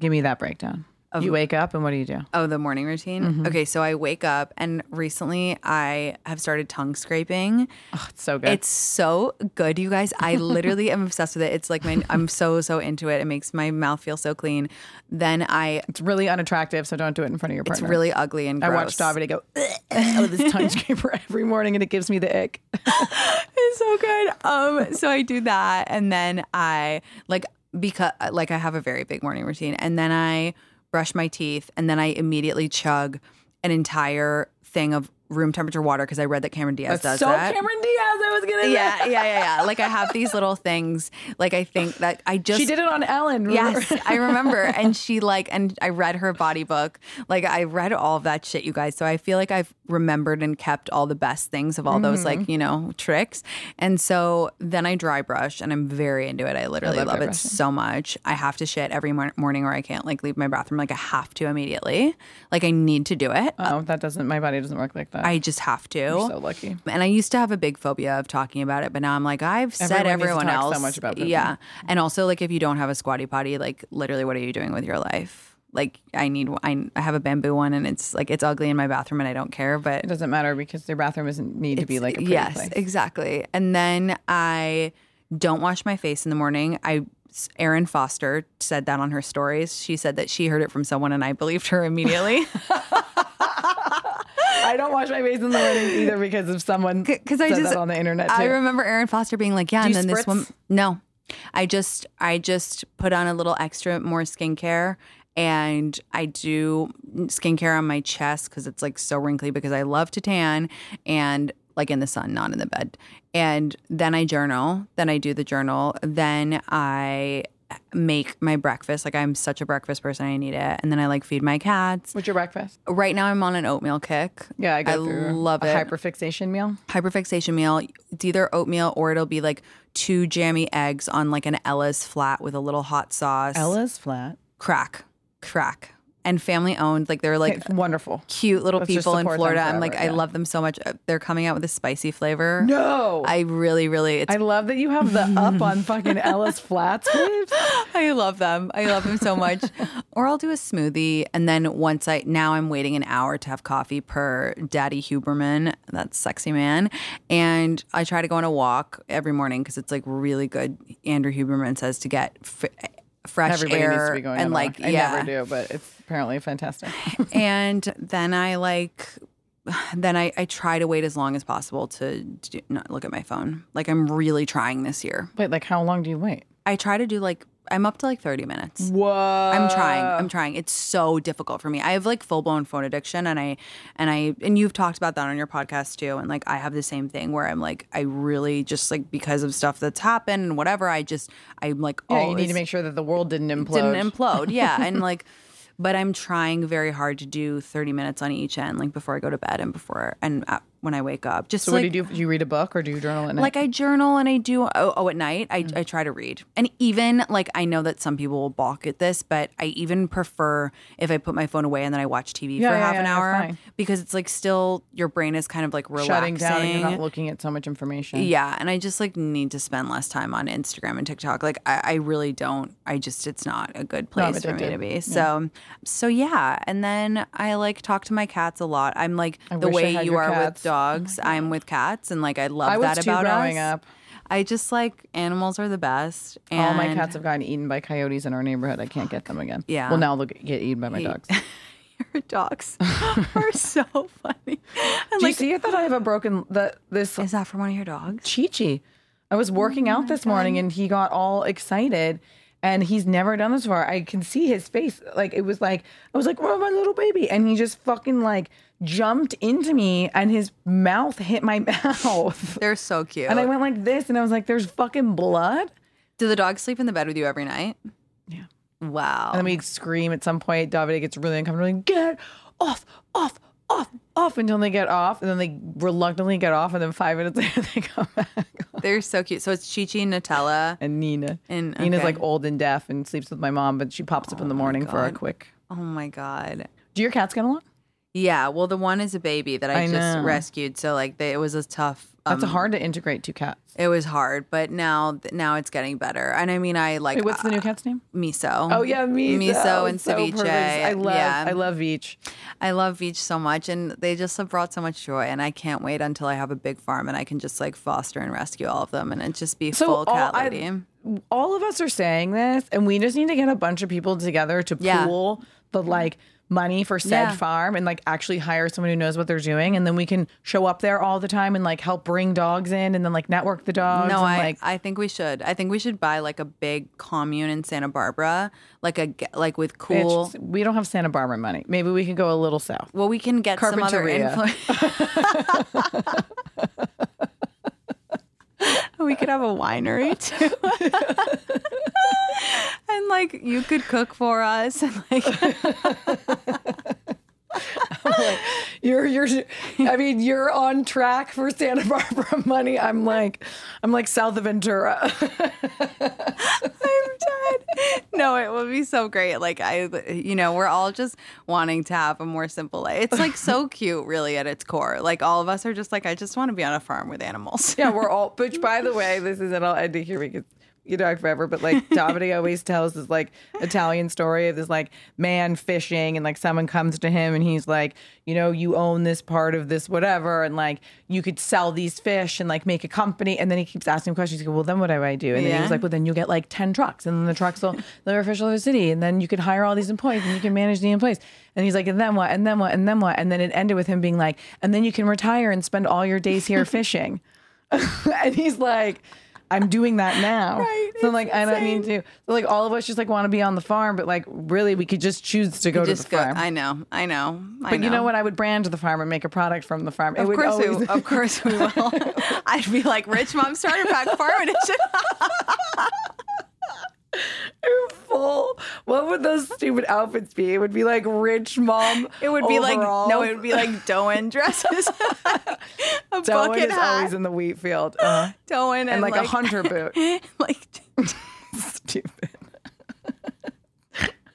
Give me that breakdown. You wake up and what do you do? Oh, the morning routine. Mm-hmm. Okay, so I wake up and recently I have started tongue scraping. Oh, it's so good. It's so good, you guys. I literally am obsessed with it. It's like my I'm so so into it. It makes my mouth feel so clean. Then I it's really unattractive, so don't do it in front of your it's really ugly and gross. I watch Davide go "Ugh," with his tongue scraper every morning, and it gives me the ick. it's so good. Um, so I do that, and then I like because like I have a very big morning routine, and then I brush my teeth, and then I immediately chug an entire thing of room temperature water because I read that Cameron Diaz does so that. Cameron Diaz, I was gonna. yeah, yeah, yeah, yeah. Like I have these little things. Like I think that I just She did it on Ellen. remember? Yes, I remember. And she like, and I read her body book. Like I read all of that shit, you guys. So I feel like I've remembered and kept all the best things of all those like, mm-hmm. you know, tricks. And so then I dry brush and I'm very into it. I literally love love, it brushing. so much. I have to shit every mor- morning or I can't like leave my bathroom. Like I have to immediately. Like I need to do it. Oh, that doesn't. My body doesn't work like that. I just have to. You're so lucky. And I used to have a big phobia of talking about it, but now I'm like, I've said Everyone to everyone talk so much about pooping. yeah. And also, like, if you don't have a squatty potty, like, literally, what are you doing with your life? Like, I need, I, I have a bamboo one and it's like, it's ugly in my bathroom and I don't care, but It doesn't matter because their bathroom doesn't need to be like a pretty yes, place. exactly. And then I don't wash my face in the morning. I Erin Foster said that on her stories. She said that she heard it from someone and I believed her immediately. I don't wash my face in the morning either because of someone because I just that on the internet. Too. I remember Erin Foster being like, "Yeah," and then this one, no, I just I just put on a little extra more skincare, and I do skincare on my chest because it's like so wrinkly because I love to tan and like in the sun, not in the bed. And then I journal. Then I do the journal. Then I make my breakfast. Like I'm such a breakfast person, I need it. And then I like feed my cats. What's your breakfast? Right now, I'm on an oatmeal kick. Yeah, I go through love a it hyperfixation meal. hyperfixation meal. It's either oatmeal or it'll be like two jammy eggs on like an Ella's flat with a little hot sauce. Ella's flat. crack, crack, and family owned. Like they're like wonderful. cute little Let's people in Florida. I'm forever, like, I love them so much. Uh, They're coming out with a spicy flavor. No. I really, really, it's I love that you have the up on fucking Ella's Flats. I love them. I love them so much. or I'll do a smoothie. And then once I, now I'm waiting an hour to have coffee per Daddy Huberman. That's sexy man. And I try to go on a walk every morning because it's like really good. Andrew Huberman says to get f- fresh Everybody air needs to be going and like, walk. I yeah. never do, but it's apparently fantastic. and then I like, then I, I try to wait as long as possible to, to do, not look at my phone. Like I'm really trying this year. Wait, like how long do you wait? I try to do like I'm up to like 30 minutes. Whoa. I'm trying. I'm trying. It's so difficult for me. I have like full blown phone addiction, and I and I and you've talked about that on your podcast too. And like I have the same thing where I'm like I really just like because of stuff that's happened and whatever. I just I'm like Yeah, you need to make sure that the world didn't implode. didn't implode. Yeah, and like, but I'm trying very hard to do 30 minutes on each end, like before I go to bed and before and uh, when I wake up. Just So like, what do you do? Do you read a book or do you journal at night? like I journal and I do oh, oh at night I, Mm. I try to read and even like I know that some people will balk at this but I even prefer if I put my phone away and then I watch TV Yeah, for yeah, half yeah, an hour because it's like still your brain is kind of like relaxing shutting down and you're not looking at so much information. yeah and I just like need to spend less time on Instagram and TikTok like I, I really don't I just it's not a good place for me to be so so yeah and then I like talk to my cats a lot I'm like I the way you are cats. with dogs oh I'm with cats and like I love I was that too about growing us. up. I just like animals are the best. And All my cats have gotten eaten by coyotes in our neighborhood. I can't get them again. Yeah. Well, now they'll get eaten by my dogs. Your dogs are so funny. And Do you see it that I have a broken that this is that from one of your dogs? Chi Chi. I was working Oh out this morning and he got all excited and he's never done this before. I can see his face. Like it was like I was like, "Oh, my little baby," and he just fucking like jumped into me and his mouth hit my mouth. They're so cute. And I went like this and I was like, "There's fucking blood." Do the dogs sleep in the bed with you every night? Yeah. Wow. And then we scream at some point. Davide gets really uncomfortable. Like, get off, off, off, off until they get off. And then they reluctantly get off. And then five minutes later, they come back. They're so cute. So it's Chi Chi, Nutella, And Nina. and Nina's like old and deaf and sleeps with my mom, but she pops up in the oh morning for a quick. Oh my god. Do your cats get along? Yeah. Well, the one is a baby that I, I just know. rescued. So like, they, it was a tough. That's um, hard to integrate two cats. It was hard, but now now it's getting better. And I mean, I like Wait, what's the new uh, cat's name? Miso. Oh yeah, miso. Miso and So ceviche. perfect. I love. Yeah. I love Veach. I love Beach so much, and they just have brought so much joy. And I can't wait until I have a big farm and I can just like foster and rescue all of them, and it just be So full all- cat I- lady. all of us are saying this, and we just need to get a bunch of people together to Yeah. pool the like money for said Yeah. farm and like actually hire someone who knows what they're doing, and then we can show up there all the time and like help bring dogs in, and then like network the dogs. no, and, I like I think we should. I think we should buy like a big commune in Santa Barbara, like a like with cool. bitch, we don't have Santa Barbara money. Maybe we can go a little south. Well, we can get some other influence. we could have a winery too. and like you could cook for us and like You're you're I mean, you're on track for Santa Barbara money. I'm like I'm like south of Ventura. I'm dead. No, it would be so great. Like I, you know, we're all just wanting to have a more simple life. It's like so cute, really, at its core. Like all of us are just like, I just want to be on a farm with animals. yeah, we're all which by the way, this is and I'll end it here because you talk forever, but like Davide always tells this like Italian story of this like man fishing and like someone comes to him and he's like, you know, you own this part of this whatever and like you could sell these fish and like make a company and then he keeps asking questions. He goes, Well then what do I do? And then he was like, Well then you'll get like ten trucks and then the trucks will deliver fish over the city and then you could hire all these employees and you can manage the employees. And he's like, and then what? And then what? And then what? And then it ended with him being like, and then you can retire and spend all your days here fishing. and he's like, I'm doing that now. Right, So it's like, I don't need to. So like, all of us just like want to be on the farm, but like, really, we could just choose to go to the go. farm. I know. I know. I but you know what? I would brand the farm and make a product from the farm. It Of would course, always, we, of course we will. I'd be like, Rich Mom Starter Pack Farm Edition. full. What would those stupid outfits be? It would be like rich mom. It would be like no, it would be like Doen dresses, a Doen bucket is hat, always in the wheat field. Uh-huh. Doen, and, and like, a hunter boot. like Stupid.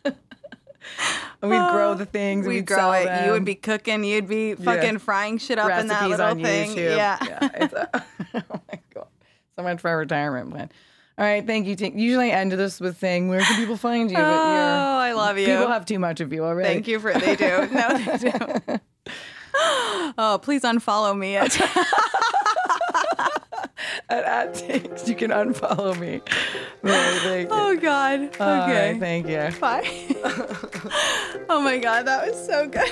and we'd grow the things. and we we'd grow sell it. them. You would be cooking. You'd be fucking frying shit up in that little thing. YouTube. Yeah. it's a- oh my god, so much for our retirement plan. All right, thank you. Tinx. Usually I end this with saying, "Where can people find you?" But Oh, I love you. people have too much of you already. Thank you for they do. No, they do. Oh, please unfollow me. At, At, at Tinx, you can unfollow me. Right, thank you. oh God. Okay. right, thank you. Bye. oh my God, that was so good.